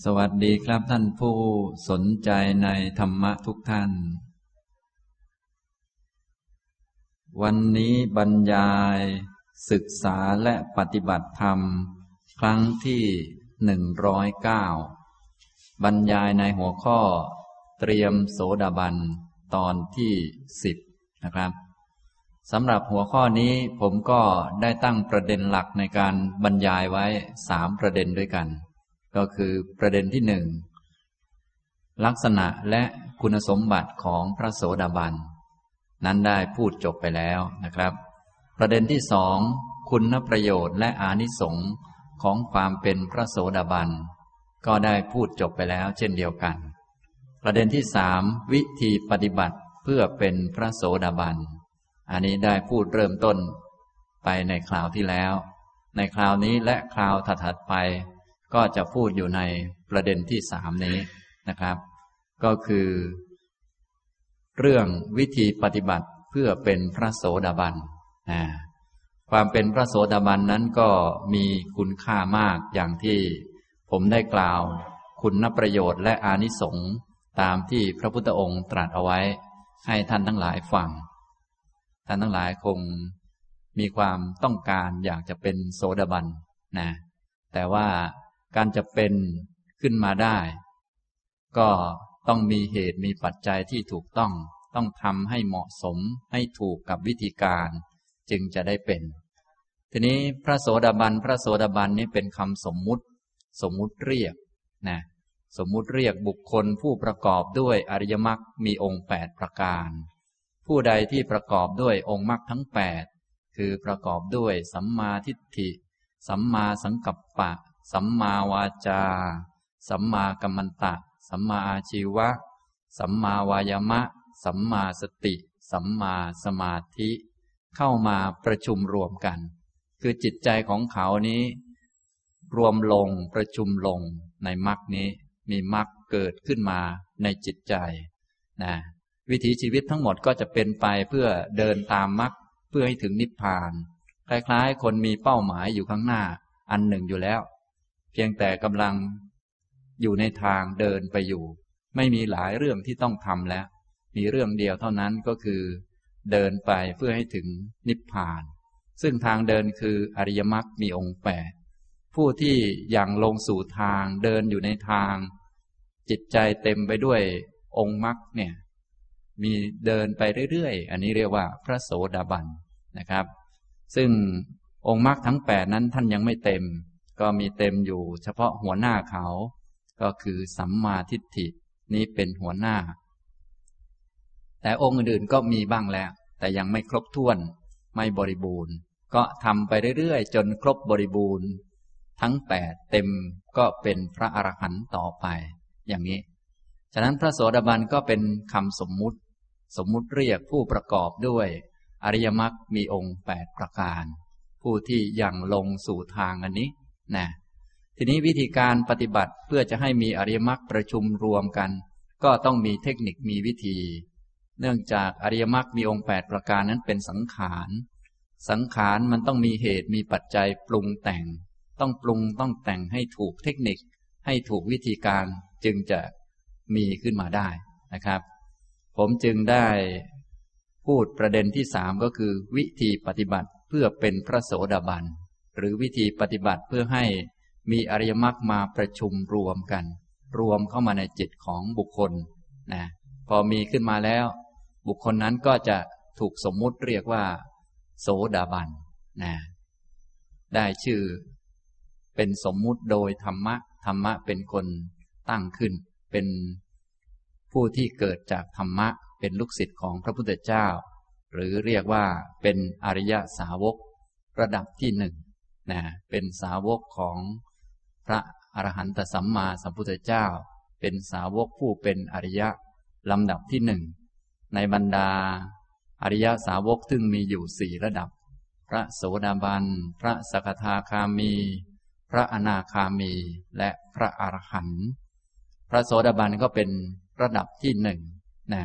สวัสดีครับท่านผู้สนใจในธรรมะทุกท่าน วันนี้บรรยายศึกษาและปฏิบัติธรรม ครั้งที่หนึ่งร้อยเก้าบรรยายในหัวข้อเตรียมโสดาบันตอนที่สิบนะครับสำหรับหัวข้อนี้ผมก็ได้ตั้งประเด็นหลักในการบรรยายไว้สามประเด็นด้วยกัน ก็คือประเด็นที่หนึ่งลักษณะและคุณสมบัติของพระโสดาบัน นั้นได้พูดจบไปแล้วนะครับ ประเด็นที่สองคุณประโยชน์และอานิสงส์ของความเป็นพระโสดาบัน ก็ได้พูดจบไปแล้วเช่นเดียวกัน ประเด็นที่สามวิธีปฏิบัติเพื่อเป็นพระโสดาบัน อันนี้ได้พูดเริ่มต้นไปในคราวที่แล้ว ในคราวนี้และคราวถัดๆไป ก็จะพูดอยู่ในประเด็นที่สามนี้นะครับ ก็คือ เรื่องวิธีปฏิบัติเพื่อเป็นพระโสดาบันนะความเป็นพระโสดาบันนั้นก็มีคุณค่ามากอย่างที่ผมได้กล่าว คุณประโยชน์และอานิสงส์ตามที่พระพุทธองค์ตรัสเอาไว้ ให้ท่านทั้งหลายฟัง ท่านทั้งหลายคงมีความต้องการอยากจะเป็นโสดาบันนะแต่ว่า การจะเป็นขึ้นมาได้ ก็ต้องมีเหตุมีปัจจัยที่ถูกต้อง ต้องทำให้เหมาะสมให้ถูกกับวิธีการจึงจะได้เป็น ทีนี้พระโสดาบัน พระโสดาบันนี้เป็นคำสมมุติ สมมุติเรียกนะสมมุติเรียกบุคคลผู้ประกอบด้วยอริยมรรคมีองค์แปดประการ ผู้ใดที่ประกอบด้วยองค์มรรคทั้งแปดคือประกอบด้วยสัมมาทิฏฐิ สัมมาสังกัปปะ สัมมาวาจา สัมมากัมมันตะ สัมมาอาชีวะ สัมมาวายามะ สัมมาสติ สัมมาสมาธิ เข้ามาประชุมรวมกัน คือจิตใจของเขานี้ รวมลงประชุมลงในมรรคนี้ มีมรรคเกิดขึ้นมาในจิตใจนะวิถีชีวิตทั้งหมดก็จะเป็นไปเพื่อเดินตามมรรคเพื่อให้ถึงนิพพาน คล้ายๆ คนมีเป้าหมายอยู่ข้างหน้า อันหนึ่งอยู่แล้ว เพียงแต่กำลังอยู่ในทางเดินไปอยู่ ไม่มีหลายเรื่องที่ต้องทำแล้ว มีเรื่องเดียวเท่านั้นก็คือ เดินไปเพื่อให้ถึงนิพพาน ซึ่งทางเดินคืออริยมรรคมีองค์แปดผู้ที่ยังลงสู่ทางเดินอยู่ในทาง จิตใจเต็มไปด้วยองค์มรรคเนี่ยมีเดินไปเรื่อยๆ อันนี้เรียกว่าพระโสดาบันนะครับ ซึ่งองค์มรรคทั้งแปดนั้นท่านยังไม่เต็ม ก็มีเต็มอยู่เฉพาะหัวหน้าเขา ก็คือสัมมาทิฏฐินี้เป็นหัวหน้า แต่องค์อื่นๆก็มีบ้างแล้ว แต่ยังไม่ครบถ้วนไม่บริบูรณ์ ก็ทำไปเรื่อยๆ จนครบบริบูรณ์ ทั้งแปดเต็มก็เป็นพระอรหันต์ต่อไป อย่างนี้ ฉะนั้นพระโสดาบันก็เป็นคำสมมุติ สมมุติเรียกผู้ประกอบด้วย อริยมรรคมีองค์แปดประการ ผู้ที่ยังลงสู่ทางอันนี้ นะทีนี้วิธีการปฏิบัติเพื่อจะให้มีอริยมรรคประชุมรวมกัน ก็ต้องมีเทคนิคมีวิธี เนื่องจากอริยมรรคมีองค์แปดประการนั้นเป็นสังขาร สังขารมันต้องมีเหตุมีปัจจัยปรุงแต่ง ต้องปรุงต้องแต่งให้ถูกเทคนิค ให้ถูกวิธีการจึงจะมีขึ้นมาได้นะครับ ผมจึงได้พูดประเด็นที่สามก็คือวิธีปฏิบัติเพื่อเป็นพระโสดาบัน หรือวิธีปฏิบัติเพื่อให้มีอริยมรรคมาประชุมรวมกัน รวมเข้ามาในจิตของบุคคลนะพอมีขึ้นมาแล้ว บุคคลนั้นก็จะถูกสมมุติเรียกว่า โสดาบันนะได้ชื่อ เป็นสมมุติโดยธรรมะ ธรรมะเป็นคนตั้งขึ้น เป็นผู้ที่เกิดจากธรรมะ เป็นลูกศิษย์ของพระพุทธเจ้า หรือเรียกว่าเป็นอริยสาวก ระดับที่หนึ่ง นะเป็นสาวกของพระอรหันตสัมมาสัมพุทธเจ้า เป็นสาวกผู้เป็นอริยะลำดับที่หนึ่งในบรรดา อริยสาวกซึ่งมีอยู่สี่ระดับ พระโสดาบัน พระสกทาคามี พระอนาคามีและพระอรหันต์พระโสดาบันก็เป็นระดับที่หนึ่งนะ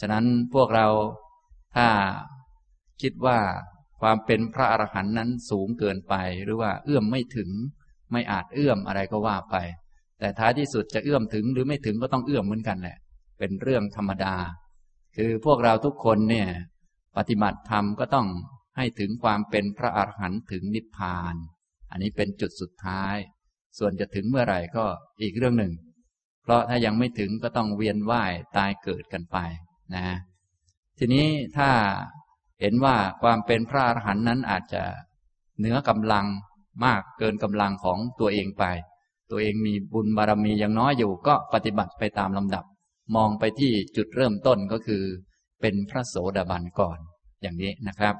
ฉะนั้นพวกเราถ้าคิดว่า ความเป็นพระอรหันต์นั้นสูงเกินไป หรือว่าเอื้อมไม่ถึง ไม่อาจเอื้อมอะไรก็ว่าไป แต่ท้ายที่สุดจะเอื้อมถึงหรือไม่ถึงก็ต้องเอื้อมเหมือนกันแหละ เป็นเรื่องธรรมดา คือพวกเราทุกคนเนี่ย ปฏิบัติธรรมก็ต้องให้ถึงความเป็นพระอรหันต์ถึงนิพพาน อันนี้เป็นจุดสุดท้าย ส่วนจะถึงเมื่อไหร่ก็อีกเรื่องหนึ่ง เพราะถ้ายังไม่ถึงก็ต้องเวียนว่ายตายเกิดกันไปนะ ทีนี้ถ้า เห็นว่าความเป็นพระอรหันต์นั้นอาจจะเหนือกำลังมากเกินกำลังของตัวเองไป ตัวเองมีบุญบารมียังน้อยอยู่ก็ปฏิบัติไปตามลำดับ มองไปที่จุดเริ่มต้นก็คือ เป็นพระโสดาบันก่อนอย่างนี้นะครับ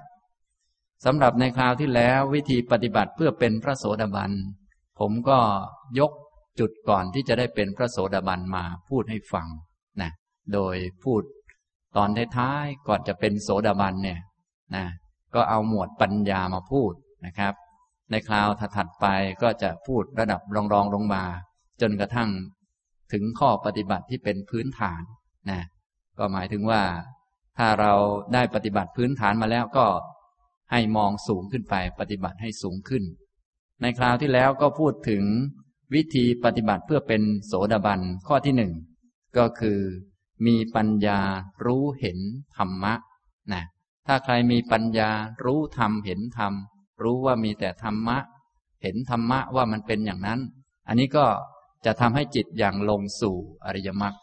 สำหรับในคราวที่แล้ววิธีปฏิบัติเพื่อเป็นพระโสดาบันผมก็ยกจุดก่อนที่จะได้เป็นพระโสดาบันมาพูดให้ฟังนะโดยพูดตอนท้ายๆก่อนจะเป็นโสดาบันเนี่ย นะก็เอาหมวดปัญญามาพูดนะครับ ในคราวถัดไปก็จะพูดระดับรองๆลงมา จนกระทั่งถึงข้อปฏิบัติที่เป็นพื้นฐานนะก็หมายถึงว่า ถ้าเราได้ปฏิบัติพื้นฐานมาแล้วก็ให้มองสูงขึ้นไปปฏิบัติให้สูงขึ้น ในคราวที่แล้วก็พูดถึงวิธีปฏิบัติเพื่อเป็นโสดาบันข้อที่หนึ่งก็คือมีปัญญารู้เห็นธรรมะนะ ถ้าใครมีปัญญารู้ธรรมเห็นธรรม รู้ว่ามีแต่ธรรมะ เห็นธรรมะว่ามันเป็นอย่างนั้น อันนี้ก็จะทำให้จิตอย่างลงสู่อริยมรรค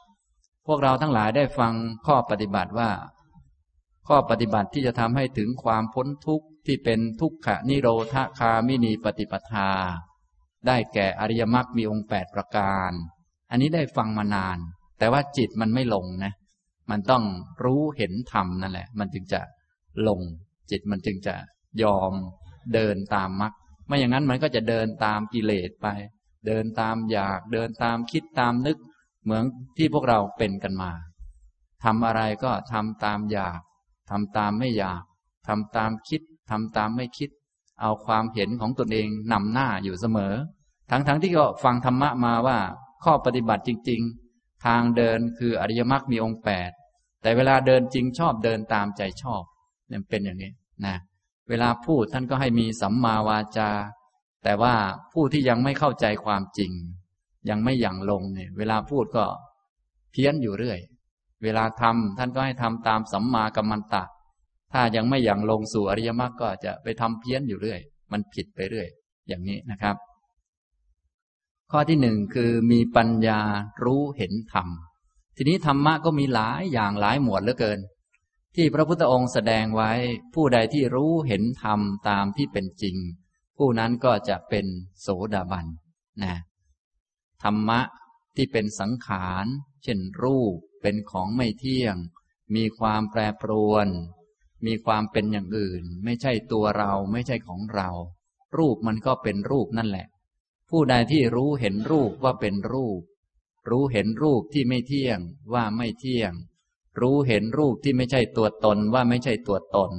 พวกเราทั้งหลายได้ฟังข้อปฏิบัติว่า ข้อปฏิบัติที่จะทำให้ถึงความพ้นทุกข์ที่เป็นทุกขะนิโรธาคามินีปฏิปทา ได้แก่อริยมรรคมีองค์แปดประการ อันนี้ได้ฟังมานาน แต่ว่าจิตมันไม่ลงนะ มันต้องรู้เห็นธรรมนั่นแหละ มันจึงจะ ลง จิตมันจึงจะยอมเดินตามมรรคไม่อย่างนั้นมันก็จะเดินตามกิเลสไป เดินตามอยากเดินตามคิดตามนึก เหมือนที่พวกเราเป็นกันมาทำอะไรก็ทำตามอยากทำตามไม่อยากทำตามคิดทำตามไม่คิด เอาความเห็นของตนเองนำหน้าอยู่เสมอ ทั้งๆทที่ก็ฟังธรรมะมาว่า ข้อปฏิบัติจริง ๆ ทางเดินคืออริยมรรคมีองค์แปดแต่เวลาเดินจริงชอบเดินตามใจชอบ เนี่ยเป็นอย่างนี้นะเวลาพูดท่านก็ให้มีสัมมาวาจา แต่ว่าผู้ที่ยังไม่เข้าใจความจริง ยังไม่อย่างลงเนี่ยเวลาพูดก็เพี้ยนอยู่เรื่อย เวลาทำท่านก็ให้ทำตามสัมมากัมมันตะ ถ้ายังไม่อย่างลงสู่อริยมรรคก็จะไปทำเพี้ยนอยู่เรื่อย มันผิดไปเรื่อย อย่างนี้นะครับ ข้อที่หนึ่งคือมีปัญญารู้เห็นธรรม ทีนี้ธรรมะก็มีหลายอย่างหลายหมวดเหลือเกิน ที่พระพุทธองค์แสดงไว้ผู้ใดที่รู้เห็นธรรมตามที่เป็นจริง ผู้นั้นก็จะเป็นโสดาบันนะธรรมะที่เป็นสังขาร เช่นรูปเป็นของไม่เที่ยง มีความแปรปรวน มีความเป็นอย่างอื่น ไม่ใช่ตัวเราไม่ใช่ของเรา รูปมันก็เป็นรูปนั่นแหละ ผู้ใดที่รู้เห็นรูปว่าเป็นรูป รู้เห็นรูปที่ไม่เที่ยงว่าไม่เที่ยง รู้เห็นรูปที่ไม่ใช่ตัวตนว่าไม่ใช่ตัวตน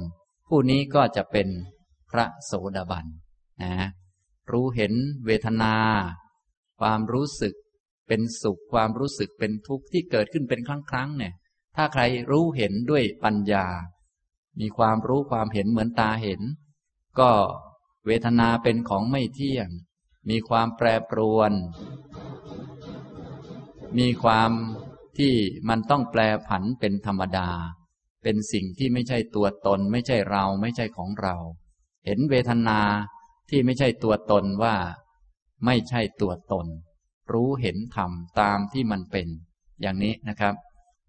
ผู้นี้ก็จะเป็นพระโสดาบันนะรู้เห็นเวทนา ความรู้สึกเป็นสุขความรู้สึกเป็นทุกข์ที่เกิดขึ้นเป็นครั้งครั้งเนี่ย ถ้าใครรู้เห็นด้วยปัญญา มีความรู้ความเห็นเหมือนตาเห็น ก็เวทนาเป็นของไม่เที่ยง มีความแปรปรวน มีความ ที่มันต้องแปลผันเป็นธรรมดา เป็นสิ่งที่ไม่ใช่ตัวตน ไม่ใช่เราไม่ใช่ของเรา เห็นเวทนาที่ไม่ใช่ตัวตนว่า ไม่ใช่ตัวตน รู้เห็นธรรมตามที่มันเป็น อย่างนี้นะครับ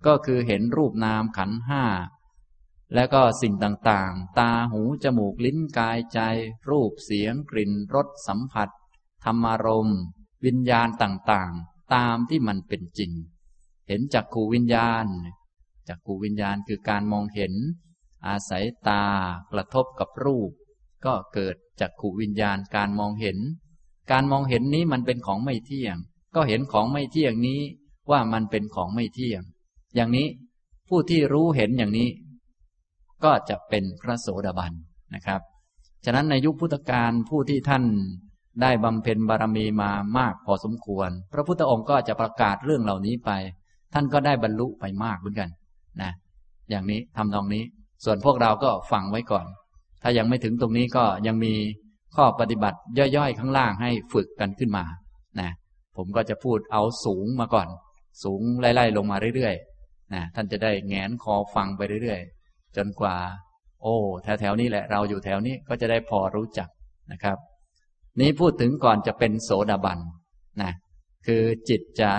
ก็คือเห็นรูปนามขันห้าแล้วก็สิ่งต่างๆ ตาหู จมูก ลิ้น กาย ใจ รูป เสียง กลิ่น รส สัมผัส ธรรมารมณ์วิญญาณต่างๆ ตามที่มันเป็นจริง ห็นจักขูวิญญาณจักขูวิญญาณคือการมองเห็น อาศัยตากระทบกับรูป ก็เกิดจักขูวิญญาณการมองเห็น การมองเห็นนี้มันเป็นของไม่เที่ยง ก็เห็นของไม่เที่ยงนี้ว่ามันเป็นของไม่เที่ยง อย่างนี้ผู้ที่รู้เห็นอย่างนี้ ก็จะเป็นพระโสดาบันนะครับ ฉะนั้นในยุคพุทธกาลผู้ที่ท่านได้บำเพ็ญบารมีมามากพอสมควร พระพุทธองค์ก็จะประกาศเรื่องเหล่านี้ไป ท่านก็ได้บรรลุไปมากเหมือนกันนะ อย่างนี้ทำตรงนี้ ส่วนพวกเราก็ฟังไว้ก่อน ถ้ายังไม่ถึงตรงนี้ก็ยังมีข้อปฏิบัติย่อยๆ ข้างล่างให้ฝึกกันขึ้นมานะผมก็จะพูดเอาสูงมาก่อน สูงไล่ๆลงมาเรื่อยๆนะท่านจะได้แงนคอฟังไปเรื่อยๆ จนกว่า โอ้แถวๆนี้แหละเราอยู่แถวนี้ก็จะได้พอรู้จักนะครับ นี้พูดถึงก่อนจะเป็นโสดาบันนะคือจิตจะ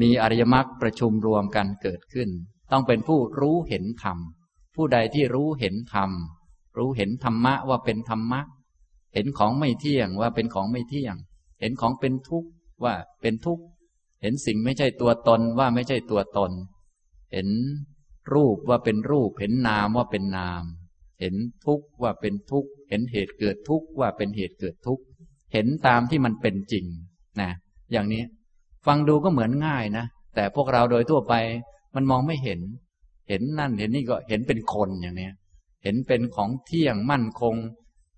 มีอริยมรรคประชุมรวมกันเกิดขึ้น ต้องเป็นผู้รู้เห็นธรรม ผู้ใดที่รู้เห็นธรรม รู้เห็นธรรมะว่าเป็นธรรมะ เห็นของไม่เที่ยงว่าเป็นของไม่เที่ยง เห็นของเป็นทุกข์ว่าเป็นทุกข์ เห็นสิ่งไม่ใช่ตัวตนว่าไม่ใช่ตัวตน เห็นรูปว่าเป็นรูป เห็นนามว่าเป็นนาม เห็นทุกข์ว่าเป็นทุกข์ เห็นเหตุเกิดทุกข์ว่าเป็นเหตุเกิดทุกข์ เห็นตามที่มันเป็นจริง นะ อย่างนี้ ฟังดูก็เหมือนง่ายนะ แต่พวกเราโดยทั่วไปมันมองไม่เห็น เห็นนั่นเห็นนี่ก็เห็นเป็นคนอย่างนี้เห็นเป็นของเที่ยงมั่นคง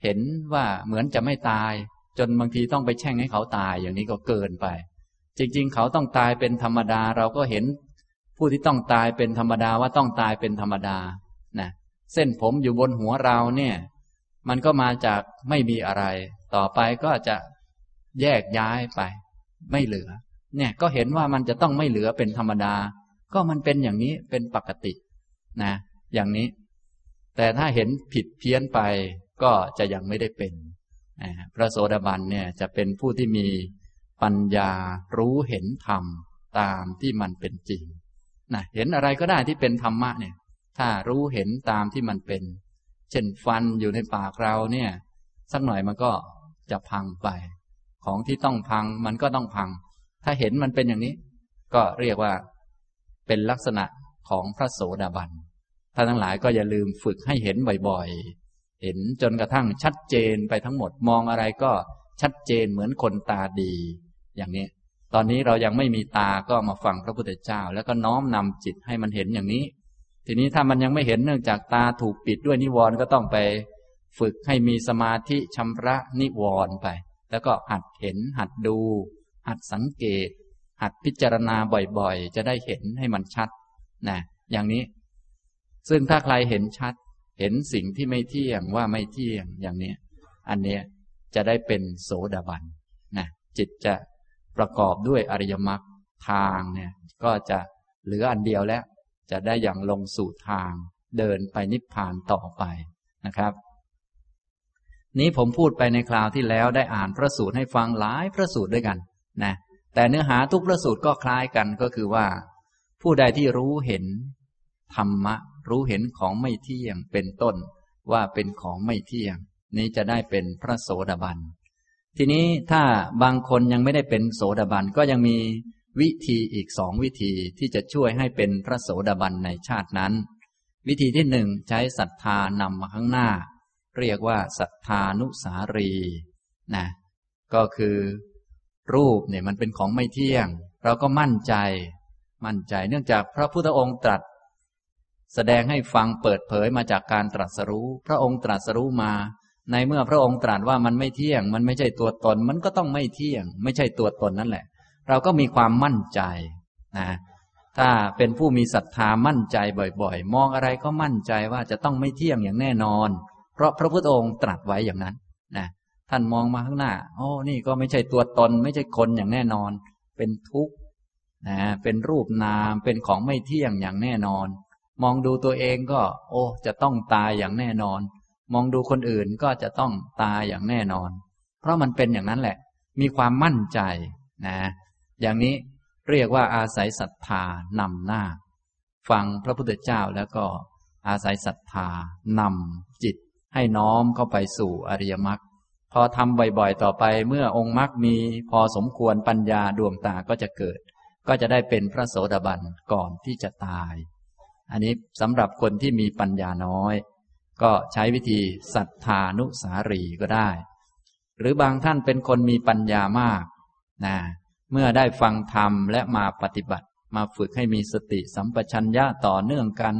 เห็นว่าเหมือนจะไม่ตาย จนบางทีต้องไปแช่งให้เขาตายอย่างนี้ก็เกินไป จริง ๆ เขาต้องตายเป็นธรรมดา เราก็เห็น ผู้ที่ต้องตายเป็นธรรมดาว่าต้องตายเป็นธรรมดานะเส้นผมอยู่บนหัวเราเนี่ย มันก็มาจากไม่มีอะไร ต่อไปก็จะแยกย้ายไป ไม่เหลือ เนี่ยก็เห็นว่ามันจะต้องไม่เหลือเป็นธรรมดา ก็มันเป็นอย่างนี้เป็นปกตินะ อย่างนี้ แต่ถ้าเห็นผิดเพี้ยนไปก็จะยังไม่ได้เป็นพระโสดาบันเนี่ยจะเป็นผู้ที่มีปัญญารู้เห็นธรรมตามที่มันเป็นจริงนะเห็นอะไรก็ได้ที่เป็นธรรมะเนี่ย ถ้ารู้เห็นตามที่มันเป็น เช่นฟันอยู่ในปากเราเนี่ย สักหน่อยมันก็จะพังไป ของที่ต้องพังมันก็ต้องพัง ถ้าเห็นมันเป็นอย่างนี้ ก็เรียกว่าเป็นลักษณะของพระโสดาบันท่านทั้งหลายก็อย่าลืมฝึกให้เห็นบ่อยๆ เห็นจนกระทั่งชัดเจนไปทั้งหมดมองอะไรก็ชัดเจนเหมือนคนตาดี อย่างนี้ ตอนนี้เรายังไม่มีตาก็มาฟังพระพุทธเจ้า แล้วก็น้อมนำจิตให้มันเห็นอย่างนี้ ทีนี้ถ้ามันยังไม่เห็นเนื่องจากตาถูกปิดด้วยนิวรณ์ก็ต้องไปฝึกให้มีสมาธิชำระนิวรณ์ไป แล้วก็หัดเห็นหัดดู หัดสังเกต หัดพิจารณาบ่อยๆ จะได้เห็นให้มันชัดนะอย่างนี้ ซึ่งถ้าใครเห็นชัด เห็นสิ่งที่ไม่เที่ยงว่าไม่เที่ยงอย่างนี้ อันเนี้ยจะได้เป็นโสดาบันนะจิตจะประกอบด้วยอริยมรรคทางเนี่ยก็จะเหลืออันเดียวแล้ว จะได้อย่างลงสู่ทาง เดินไปนิพพานต่อไปนะครับ นี้ผมพูดไปในคราวที่แล้วได้อ่านพระสูตรให้ฟังหลายพระสูตรด้วยกัน นะแต่เนื้อหาทุกพระสูตรก็คล้ายกันก็คือว่า ผู้ใดที่รู้เห็นธรรมะ รู้เห็นของไม่เที่ยงเป็นต้นว่าเป็นของไม่เที่ยง นี้จะได้เป็นพระโสดาบัน ทีนี้ถ้าบางคนยังไม่ได้เป็นโสดาบันก็ยังมีวิธีอีกสองวิธีที่จะช่วยให้เป็นพระโสดาบันในชาตินั้น วิธีที่หนึ่งใช้ศรัทธานำมาข้างหน้า เรียกว่าศรัทธานุสารีนะก็คือ รูปเนี่ยมันเป็นของไม่เที่ยง เราก็มั่นใจ มั่นใจเนื่องจากพระพุทธองค์ตรัส แสดงให้ฟังเปิดเผยมาจากการตรัสรู้ พระองค์ตรัสรู้มา ในเมื่อพระองค์ตรัสว่ามันไม่เที่ยง มันไม่ใช่ตัวตน มันก็ต้องไม่เที่ยง ไม่ใช่ตัวตนนั่นแหละ เราก็มีความมั่นใจนะถ้าเป็นผู้มีศรัทธามั่นใจบ่อยๆ มองอะไรก็มั่นใจว่าจะต้องไม่เที่ยงอย่างแน่นอน เพราะพระพุทธองค์ตรัสไว้อย่างนั้นนะ ท่านมองมาข้างหน้าโอ้นี่ก็ไม่ใช่ตัวตน ไม่ใช่คนอย่างแน่นอน เป็นทุกข์นะเป็นรูปนามเป็นของไม่เที่ยงอย่างแน่นอน มองดูตัวเองก็ โอ้จะต้องตายอย่างแน่นอน มองดูคนอื่นก็จะต้องตายอย่างแน่นอน เพราะมันเป็นอย่างนั้นแหละ มีความมั่นใจนะอย่างนี้เรียกว่าอาศัยศรัทธานำหน้า ฟังพระพุทธเจ้าแล้วก็อาศัยศรัทธานำจิตให้น้อมเข้าไปสู่อริยมรรค อทำบ่อยๆ ต่อไปเมื่อองค์มรรคมีพอสมควรปัญญาดวงตาก็จะเกิด ก็จะได้เป็นพระโสดาบันก่อนที่จะตาย อันนี้สำหรับคนที่มีปัญญาน้อย ก็ใช้วิธีศรัทธานุสารีก็ได้ หรือบางท่านเป็นคนมีปัญญามากนะเมื่อได้ฟังธรรมและมาปฏิบัติ มาฝึกให้มีสติสัมปชัญญะต่อเนื่องกัน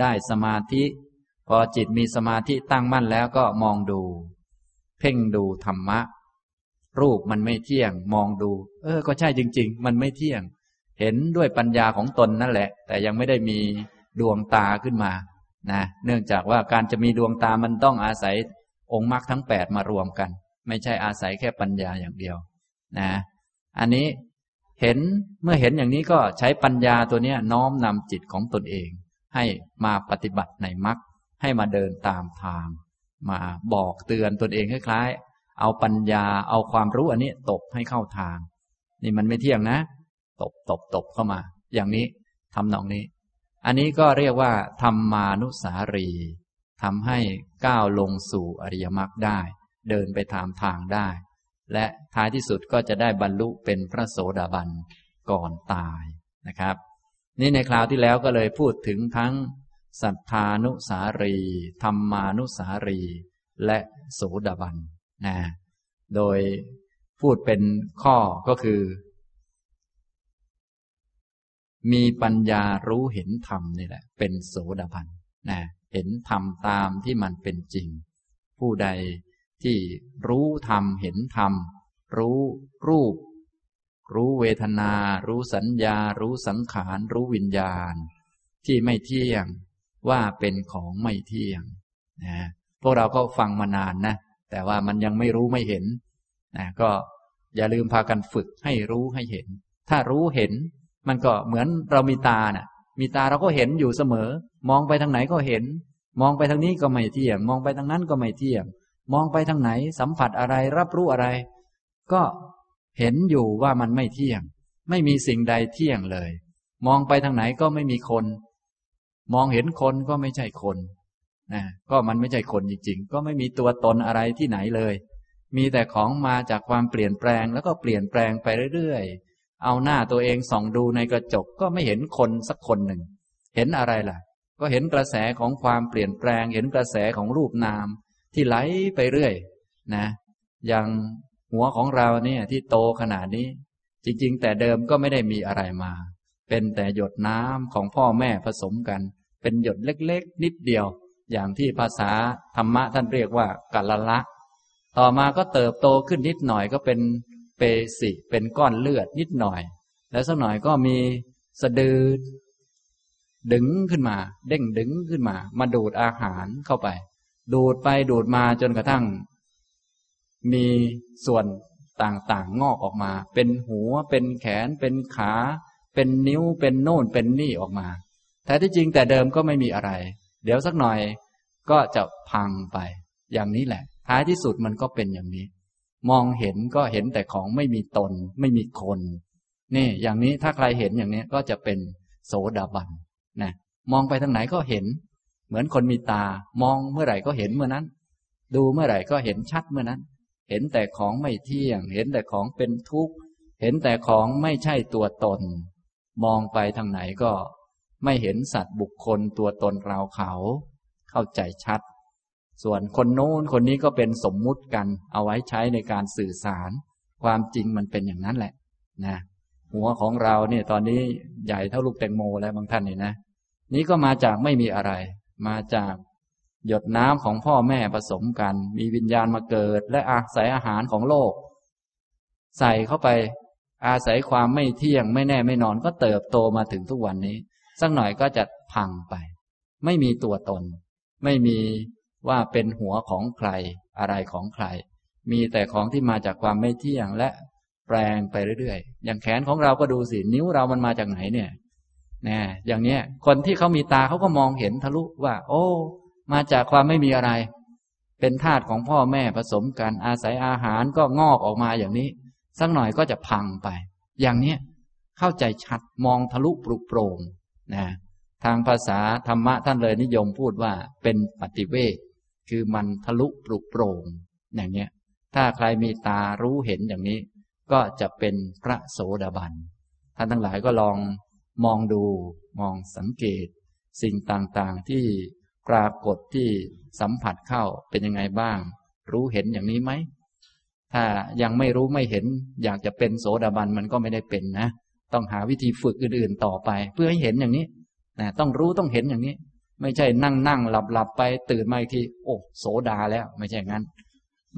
ได้สมาธิ พอจิตมีสมาธิตั้งมั่นแล้วก็มองดู เพ่งดูธรรมะ รูปมันไม่เที่ยง มองดู เออ ก็ใช่จริง ๆ มันไม่เที่ยง เห็นด้วยปัญญาของตนนั่นแหละ แต่ยังไม่ได้มีดวงตาขึ้นมานะเนื่องจากว่าการจะมีดวงตามันต้องอาศัยองค์มรรคทั้งแปดมารวมกัน ไม่ใช่อาศัยแค่ปัญญาอย่างเดียวนะ อันนี้เห็นเมื่อเห็นอย่างนี้ก็ใช้ปัญญาตัวเนี้ยน้อมนำจิตของตนเอง ให้มาปฏิบัติในมรรคให้มาเดินตามทาง มาบอกเตือนตนเองคล้ายๆ เอาปัญญาเอาความรู้อันนี้ตบให้เข้าทาง นี่มันไม่เที่ยงนะ ตบตบตบเข้ามา อย่างนี้ทำนองนี้ อันนี้ก็เรียกว่าธรรมานุสารีทำให้ก้าวลงสู่อริยมรรคได้ เดินไปตามทางได้ และท้ายที่สุดก็จะได้บรรลุเป็นพระโสดาบันก่อนตายนะครับ นี่ในคราวที่แล้วก็เลยพูดถึงทั้ง สัทธานุสารี ธรรมานุสารี และโสดาบันนะโดยพูดเป็นข้อก็คือ มีปัญญารู้เห็นธรรมนี่แหละ เป็นโสดาบันนะเห็นธรรมตามที่มันเป็นจริง ผู้ใดที่รู้ธรรมเห็นธรรม รู้รูป รู้เวทนา รู้สัญญา รู้สังขาร รู้วิญญาณ ที่ไม่เที่ยง ว่าเป็นของไม่เที่ยงนะพวกเราก็ฟังมานานนะ แต่ว่ามันยังไม่รู้ไม่เห็นนะก็อย่าลืมพากันฝึกให้รู้ให้เห็น ถ้ารู้เห็น มันก็เหมือนเรามีตานะ่ะ มีตาเราก็เห็นอยู่เสมอ มองไปทางไหนก็เห็น มองไปทางนี้ก็ไม่เที่ยง มองไปทางนั้นก็ไม่เที่ยง มองไปทางไหนสัมผัสอะไรรับรู้อะไร ก็เห็นอยู่ว่ามันไม่เที่ยง ไม่มีสิ่งใดเที่ยงเลย มองไปทางไหนก็ไม่มีคน มองเห็นคนก็ไม่ใช่คนนะก็มันไม่ใช่คนจริงๆ ก็ไม่มีตัวตนอะไรที่ไหนเลย มีแต่ของมาจากความเปลี่ยนแปลงแล้วก็เปลี่ยนแปลงไปเรื่อยๆ เอาหน้าตัวเองส่องดูในกระจกก็ไม่เห็นคนสักคนหนึ่ง เห็นอะไรล่ะ ก็เห็นกระแสของความเปลี่ยนแปลง เห็นกระแสของรูปนาม ที่ไหลไปเรื่อย นะ อย่างหัวของเราเนี่ยที่โตขนาดนี้ จริง ๆ แต่เดิมก็ไม่ได้มีอะไรมา เป็นแต่หยดน้ำของพ่อแม่ผสมกัน เป็นหยดเล็กๆ นิดเดียว อย่างที่ภาษาธรรมะท่านเรียกว่ากัลละ ต่อมาก็เติบโตขึ้นนิดหน่อยก็เป็นเปสิเป็นก้อนเลือดนิดหน่อย แล้วสักหน่อยก็มีสะดือดึงขึ้นมา เด้งดึงขึ้นมา มาดูดอาหารเข้าไป ดูดไปดูดมาจนกระทั่ง มีส่วนต่างๆ งอกออกมา เป็นหัวเป็นแขนเป็นขา เป็นนิ้วเป็นโน่นเป็นนี่ออกมา แต่ที่จริงแต่เดิมก็ไม่มีอะไร เดี๋ยวสักหน่อยก็จะพังไป อย่างนี้แหละ ท้ายที่สุดมันก็เป็นอย่างนี้ มองเห็นก็เห็นแต่ของไม่มีตน ไม่มีคน นี่ อย่างนี้ถ้าใครเห็นอย่างนี้ก็จะเป็นโสดาบันนะมองไปทางไหนก็เห็น เหมือนคนมีตา มองเมื่อไหร่ก็เห็นเมื่อนั้น ดูเมื่อไหร่ก็เห็นชัดเมื่อนั้น เห็นแต่ของไม่เที่ยง เห็นแต่ของเป็นทุกข์ เห็นแต่ของไม่ใช่ตัวตน มองไปทางไหนก็ ไม่เห็นสัตว์บุคคลตัวตนเราเขา เข้าใจชัด ส่วนคนโน้นคนนี้ก็เป็นสมมุติกัน เอาไว้ใช้ในการสื่อสาร ความจริงมันเป็นอย่างนั้นแหละนะหัวของเราเนี่ยตอนนี้ใหญ่เท่าลูกแตงโมแล้วบางท่านนี่นะ นี้ก็มาจากไม่มีอะไร มาจากหยดน้ำของพ่อแม่ผสมกัน มีวิญญาณมาเกิด และอาศัยอาหารของโลก ใส่เข้าไปอาศัยความไม่เที่ยงไม่แน่ไม่นอนก็เติบโตมาถึงทุกวันนี้ สักหน่อยก็จะพังไป ไม่มีตัวตน ไม่มีว่าเป็นหัวของใครอะไรของใคร มีแต่ของที่มาจากความไม่เที่ยงและแปลงไปเรื่อยๆ อย่างแขนของเราก็ดูสิ นิ้วเรามันมาจากไหนเนี่ยนะอย่างเนี้ย คนที่เขามีตาเขาก็มองเห็นทะลุว่า โอ้ มาจากความไม่มีอะไร เป็นธาตุของพ่อแม่ผสมกันอาศัยอาหารก็งอกออกมาอย่างนี้ สักหน่อยก็จะพังไป อย่างเนี้ยเข้าใจชัดมองทะลุปลุกโปร่ง นะทางภาษาธรรมะท่านเลยนิยมพูดว่าเป็นปฏิเวทคือมันทะลุปลุกโปร่งอย่างเนี้ย ถ้าใครมีตารู้เห็นอย่างนี้ ก็จะเป็นพระโสดาบัน ท่านทั้งหลายก็ลองมองดูมองสังเกต สิ่งต่างๆที่ปรากฏที่สัมผัสเข้าเป็นยังไงบ้าง รู้เห็นอย่างนี้ไหม ถ้ายังไม่รู้ไม่เห็น อยากจะเป็นโสดาบันมันก็ไม่ได้เป็นนะ ต้องหาวิธีฝึกอื่นๆต่อไป เพื่อให้เห็นอย่างนี้นะต้องรู้ต้องเห็นอย่างนี้ ไม่ใช่นั่งนั่งหลับหลับไป ตื่นมาอีกที โอ้โสดาแล้ว ไม่ใช่งั้น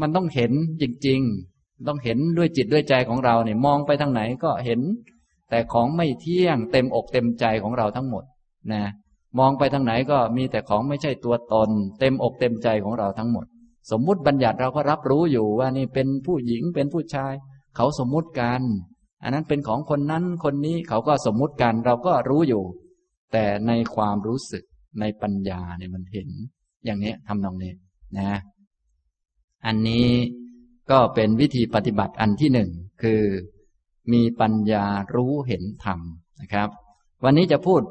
มันต้องเห็นจริงๆ ต้องเห็นด้วยจิตด้วยใจของเราเนี่ยมองไปทางไหนก็เห็น แต่ของไม่เที่ยงเต็มอกเต็มใจของเราทั้งหมดนะมองไปทางไหนก็มีแต่ของไม่ใช่ตัวตน เต็มอกเต็มใจของเราทั้งหมด สมมุติบัญญัติเราก็รับรู้อยู่ว่านี่เป็นผู้หญิงเป็นผู้ชาย เขาสมมุติกัน อันนั้นเป็นของคนนั้นคนนี้เขาก็สมมุติกันเราก็รู้อยู่ แต่ในความรู้สึกในปัญญาเนี่ยมันเห็น อย่างนี้ทำนองนี้นะ อันนี้ก็เป็นวิธีปฏิบัติอันที่หนึ่งคือ มีปัญญารู้เห็นธรรมนะครับ วันนี้จะพูด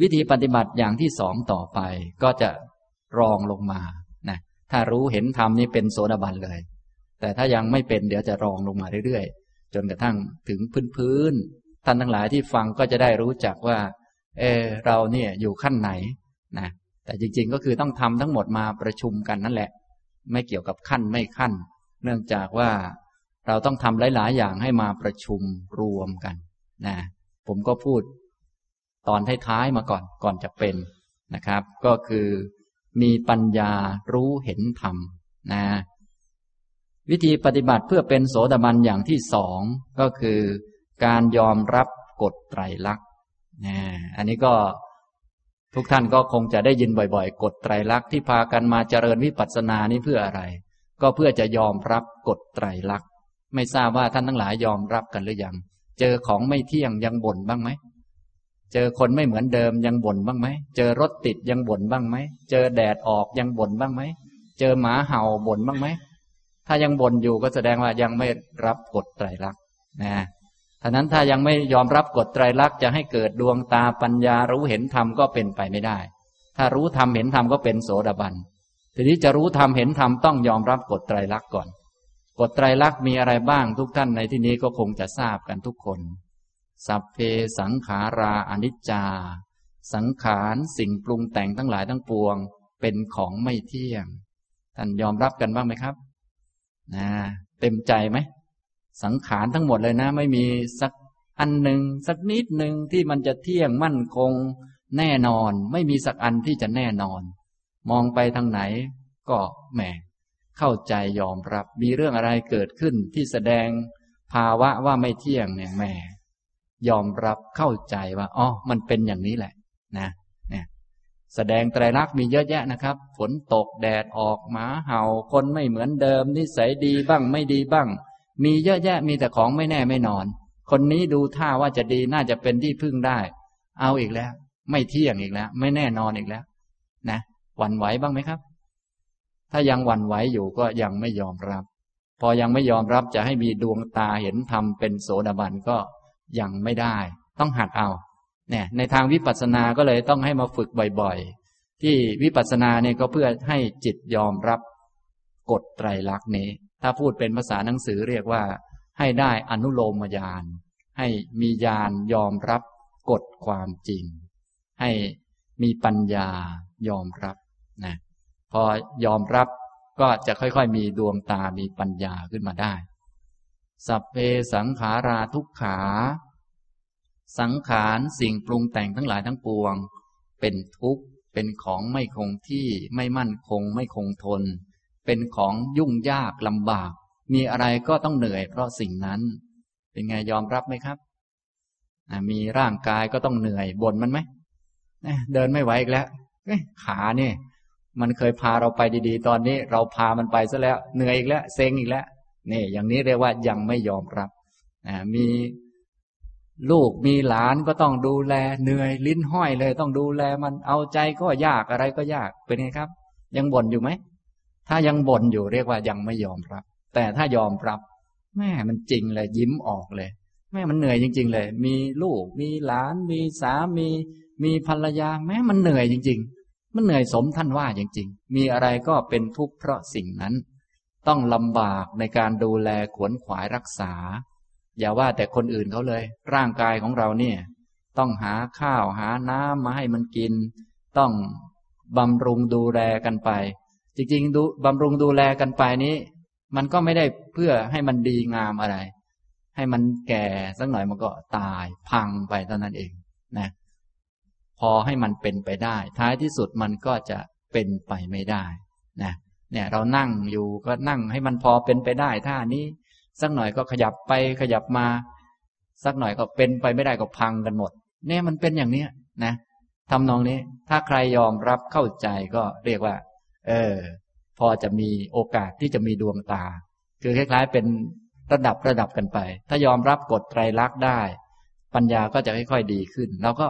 วิธีปฏิบัติอย่างที่สองต่อไป ก็จะรองลงมานะถ้ารู้เห็นธรรมนี่เป็นโสดาบันเลย แต่ถ้ายังไม่เป็นเดี๋ยวจะรองลงมาเรื่อยๆ จนกระทั่งถึงพื้นพื้นท่านทั้งหลายที่ฟังก็จะได้รู้จักว่า เออเราเนี่ยอยู่ขั้นไหนนะแต่จริงๆก็คือต้องทำทั้งหมดมาประชุมกันนั่นแหละ ไม่เกี่ยวกับขั้นไม่ขั้น เนื่องจากว่าเราต้องทำหลาย ๆ อย่างให้มาประชุมรวมกันนะผมก็พูดตอนท้ายๆมาก่อนก่อนจะเป็นนะครับ ก็คือมีปัญญารู้เห็นธรรมนะ วิธีปฏิบัติเพื่อเป็นโสดาบันอย่างที่สองก็คือ การยอมรับกฎไตรลักษณ์นะอันนี้ก็ทุกท่านก็คงจะได้ยินบ่อยๆ กฎไตรลักษณ์ที่พากันมาเจริญวิปัสสนานี้เพื่ออะไร ก็เพื่อจะยอมรับกฎไตรลักษณ์ไม่ทราบว่าท่านทั้งหลายยอมรับกันหรือยัง เจอของไม่เที่ยงยังบ่นบ้างไหม เจอคนไม่เหมือนเดิมยังบ่นบ้างไหม เจอรถติดยังบ่นบ้างไหม เจอแดดออกยังบ่นบ้างไหม เจอหมาเห่าบ่นบ้างไหม ถ้ายังบ่นอยู่ก็แสดงว่ายังไม่รับกฎไตรลักษณ์นะท่านั้นถ้ายังไม่ยอมรับกฎไตรลักษณ์จะให้เกิดดวงตาปัญญารู้เห็นธรรมก็เป็นไปไม่ได้ ถ้ารู้ธรรมเห็นธรรมก็เป็นโสดาบัน ทีนี้จะรู้ธรรมเห็นธรรมต้องยอมรับกฎไตรลักษณ์ก่อน กฎไตรลักษณ์มีอะไรบ้างทุกท่านในที่นี้ก็คงจะทราบกันทุกคน สัพเพสังขาราอนิจจา สังขารสิ่งปรุงแต่งทั้งหลายทั้งปวง เป็นของไม่เที่ยง ท่านยอมรับกันบ้างไหมครับ นะเต็มใจไหมสังขารทั้งหมดเลยนะ ไม่มีสักอันหนึ่งสักนิดหนึ่งที่มันจะเที่ยงมั่นคง แน่นอน ไม่มีสักอันที่จะแน่นอน มองไปทางไหน ก็แหมเข้าใจยอมรับ มีเรื่องอะไรเกิดขึ้นที่แสดงภาวะว่าไม่เที่ยงเนี่ยแหมยอมรับเข้าใจว่าอ๋อมันเป็นอย่างนี้แหละ นะ แสดงไตรลักษณ์มีเยอะแยะนะครับ ฝนตกแดดออกหมาเห่าคนไม่เหมือนเดิม นิสัยดีบ้างไม่ดีบ้าง มีเยอะแยะมีแต่ของไม่แน่ไม่นอน คนนี้ดูท่าว่าจะดีน่าจะเป็นที่พึ่งได้ เอาอีกแล้ว ไม่เที่ยงอีกแล้ว ไม่แน่นอนอีกแล้ว นะหวั่นไหวบ้างไหมครับ ถ้ายังหวั่นไหวอยู่ก็ยังไม่ยอมรับ พอยังไม่ยอมรับจะให้มีดวงตาเห็นธรรมเป็นโสดาบันก็ยังไม่ได้ ต้องหัดเอา เนี่ยในทางวิปัสสนาก็เลยต้องให้มาฝึกบ่อยๆ ที่วิปัสสนาเนี่ยก็เพื่อให้จิตยอมรับกฎไตรลักษณ์นี้ ถ้าพูดเป็นภาษาหนังสือเรียกว่า ให้ได้อนุโลมญาณให้มีญาณยอมรับกฎความจริง ให้มีปัญญายอมรับนะพอยอมรับก็จะค่อยๆ มีดวงตามีปัญญาขึ้นมาได้ สัพเพสังขาราทุกขา สังขารสิ่งปรุงแต่งทั้งหลายทั้งปวง เป็นทุกข์ เป็นของไม่คงที่ไม่มั่นคง ไม่คงทน เป็นของยุ่งยากลำบาก มีอะไรก็ต้องเหนื่อย เพราะสิ่งนั้น เป็นไงยอมรับไหมครับมีร่างกายก็ต้องเหนื่อยบ่นมันไหมเดินไม่ไหวอีกแล้วขาเนี่ยมันเคยพาเราไปดีๆ ตอนนี้เราพามันไปซะแล้ว เหนื่อยอีกแล้วเซ็งอีกแล้วนี่อย่างนี้เรียกว่ายังไม่ยอมรับมี ลูกมีหลานก็ต้องดูแลเหนื่อยลิ้นห้อยเลยต้องดูแลมันเอาใจก็ยากอะไรก็ยากเป็นไงครับ ยังบ่นอยู่ไหม ถ้ายังบ่นอยู่เรียกว่ายังไม่ยอมรับ แต่ถ้ายอมรับ แม่มันจริงเลยยิ้มออกเลย แม่มันเหนื่อยจริง ๆ เลย มีลูก มีหลาน มีสามี มีภรรยา แม้มันเหนื่อยจริง ๆ มันเหนื่อยสมท่านว่าจริง ๆ มีอะไรก็เป็นทุกข์เพราะสิ่งนั้น ต้องลำบากในการดูแลขวนขวายรักษา อย่าว่าแต่คนอื่นเขาเลย ร่างกายของเราเนี่ย ต้องหาข้าวหาน้ำมาให้มันกิน ต้องบำรุงดูแลกันไป จริงๆดูบำรุงดูแลกันไปนี้ มันก็ไม่ได้เพื่อให้มันดีงามอะไร ให้มันแก่สักหน่อยมันก็ตายพังไปเท่านั้นเองนะพอให้มันเป็นไปได้ ท้ายที่สุดมันก็จะเป็นไปไม่ได้นะเนี่ยเรานั่งอยู่ก็นั่งให้มันพอเป็นไปได้ท่านี้ สักหน่อยก็ขยับไปขยับมา สักหน่อยก็เป็นไปไม่ได้ก็พังกันหมด เนี่ยมันเป็นอย่างเนี้ยนะทำนองนี้ ถ้าใครยอมรับเข้าใจก็เรียกว่า เออ พอจะมีโอกาสที่จะมีดวงตา คือคล้าย ๆ เป็นระดับระดับกันไป ถ้ายอมรับกฎไตรลักษณ์ได้ ปัญญาก็จะค่อยๆดีขึ้นเราก็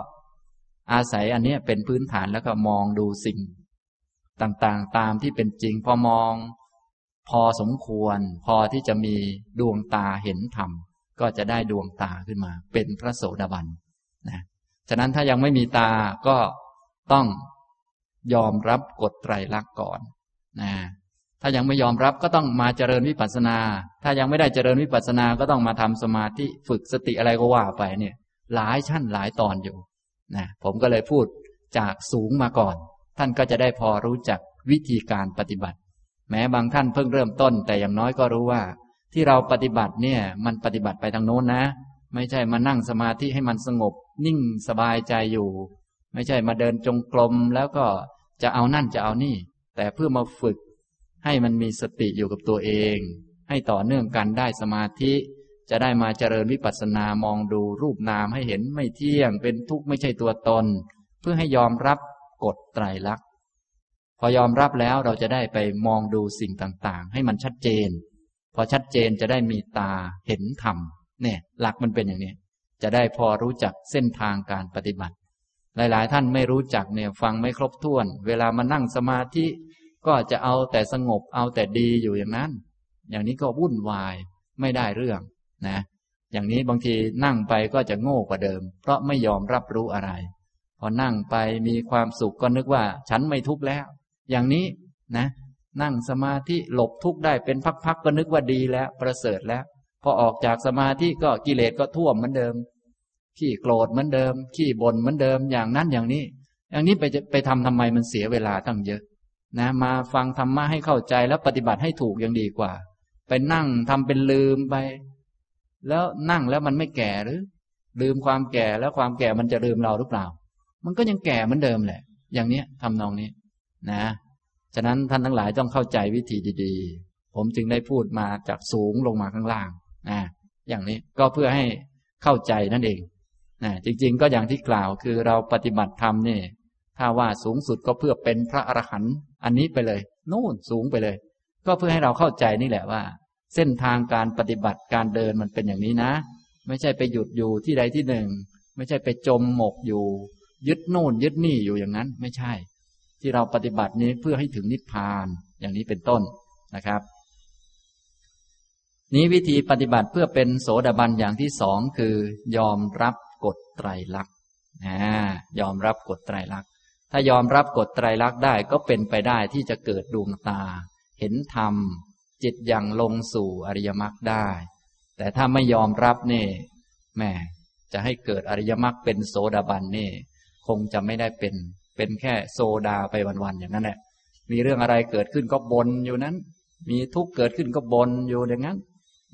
อาศัยอันนี้เป็นพื้นฐานแล้วก็มองดูสิ่ง ต่างๆ ตามที่เป็นจริง พอมอง พอสมควร พอที่จะมีดวงตาเห็นธรรม ก็จะได้ดวงตาขึ้นมา เป็นพระโสดาบันนะฉะนั้นถ้ายังไม่มีตาก็ต้องยอมรับกฎไตรลักษณ์ก่อนนะถ้ายังไม่ยอมรับก็ต้องมาเจริญวิปัสสนา ถ้ายังไม่ได้เจริญวิปัสสนาก็ต้องมาทำสมาธิฝึกสติอะไรก็ว่าไปเนี่ย หลายชั้นหลายตอนอยู่นะผมก็เลยพูดจากสูงมาก่อน ท่านก็จะได้พอรู้จักวิธีการปฏิบัติ แม้บางท่านเพิ่งเริ่มต้น แต่อย่างน้อยก็รู้ว่า ที่เราปฏิบัติเนี่ย มันปฏิบัติไปทางโน้นนะ ไม่ใช่มานั่งสมาธิให้มันสงบ นิ่งสบายใจอยู่ ไม่ใช่มาเดินจงกรมแล้วก็จะเอานั่นจะเอานี่ แต่เพื่อมาฝึก ให้มันมีสติอยู่กับตัวเอง ให้ต่อเนื่องกันได้สมาธิ จะได้มาเจริญวิปัสสนามองดูรูปนามให้เห็นไม่เที่ยงเป็นทุกข์ไม่ใช่ตัวตน เพื่อให้ยอมรับกฎไตรลักษณ์ พอยอมรับแล้วเราจะได้ไปมองดูสิ่งต่างๆ ให้มันชัดเจน พอชัดเจนจะได้มีตาเห็นธรรมเนี่ยหลักมันเป็นอย่างนี้ จะได้พอรู้จักเส้นทางการปฏิบัติ หลายๆ ท่านไม่รู้จักเนี่ยฟังไม่ครบถ้วน เวลามานั่งสมาธิก็จะเอาแต่สงบเอาแต่ดีอยู่อย่างนั้น อย่างนี้ก็วุ่นวายไม่ได้เรื่องนะ อย่างนี้บางทีนั่งไปก็จะโง่กว่าเดิม เพราะไม่ยอมรับรู้อะไร พอนั่งไปมีความสุขก็นึกว่า ฉันไม่ทุกข์แล้ว อย่างนี้นะ นั่งสมาธิหลบทุกข์ได้เป็นพักๆก็นึกว่าดีแล้ว ประเสริฐแล้ว พอออกจากสมาธิก็กิเลสก็ท่วมเหมือนเดิม ขี้โกรธเหมือนเดิม ขี้บ่นเหมือนเดิม อย่างนั้นอย่างนี้ อย่างนี้ไปไปทำทำไมมันเสียเวลาตั้งเยอะ นะ มาฟังธรรมะให้เข้าใจแล้วปฏิบัติให้ถูกยังดีกว่า ไปนั่งทำเป็นลืมไป แล้วนั่งแล้วมันไม่แก่หรือ ลืมความแก่แล้วความแก่มันจะลืมเราหรือเปล่า มันก็ยังแก่เหมือนเดิมแหละ อย่างเนี้ยทำนองนี้ นะฉะนั้นท่านทั้งหลายต้องเข้าใจวิธีดีๆ ผมจึงได้พูดมาจากสูงลงมาข้างล่างนะอย่างนี้ก็เพื่อให้เข้าใจนั่นเองนะจริงๆ ก็อย่างที่กล่าวคือเราปฏิบัติธรรมนี่ ถ้าว่าสูงสุดก็เพื่อเป็นพระอรหันต์อันนี้ไปเลย นู่นสูงไปเลย ก็เพื่อให้เราเข้าใจนี่แหละว่า เส้นทางการปฏิบัติการเดินมันเป็นอย่างนี้นะ ไม่ใช่ไปหยุดอยู่ที่ใดที่หนึ่ง ไม่ใช่ไปจมหมกอยู่ ยึดโน่นยึดนี่อยู่อย่างนั้นไม่ใช่ ที่เราปฏิบัตินี้เพื่อให้ถึงนิพพานอย่างนี้เป็นต้นนะครับ นี้วิธีปฏิบัติเพื่อเป็นโสดาบันอย่างที่สองคือยอมรับกฎไตรลักษณ์ยอมรับกฎไตรลักษณ์ถ้ายอมรับกฎไตรลักษณ์ได้ก็เป็นไปได้ที่จะเกิดดวงตา เห็นธรรม จิตอย่างลงสู่อริยมรรคได้ แต่ถ้าไม่ยอมรับนี่แม่จะให้เกิดอริยมรรคเป็นโสดาบันนี่คงจะไม่ได้เป็น เป็นแค่โซดาไปวันๆอย่างนั้นแหละมีเรื่องอะไรเกิดขึ้นก็บนอยู่นั้น มีทุกข์เกิดขึ้นก็บนอยู่อย่างนั้น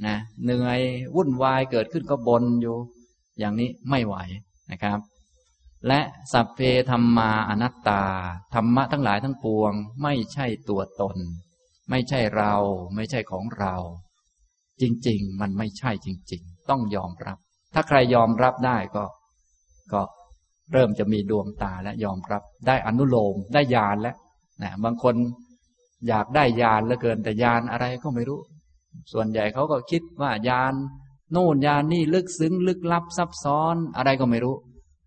นะเหนื่อยวุ่นวายเกิดขึ้นก็บนอยู่ อย่างนี้ไม่ไหวนะครับ และสัพเพธรรมาอนัตตาธรรมะทั้งหลายทั้งปวง ไม่ใช่ตัวตน ไม่ใช่เรา ไม่ใช่ของเรา จริง ๆ มันไม่ใช่จริง ๆ ต้องยอมรับ ถ้าใครยอมรับได้ก็ ก็ เริ่มจะมีดวงตาและยอมรับ ได้อนุโลมได้ญาณแล้วนะบางคนอยากได้ญาณเหลือเกินแต่ญาณอะไรก็ไม่รู้ ส่วนใหญ่เขาก็คิดว่าญาณโน่นญาณนี่ลึกซึ้งลึกลับซับซ้อนอะไรก็ไม่รู้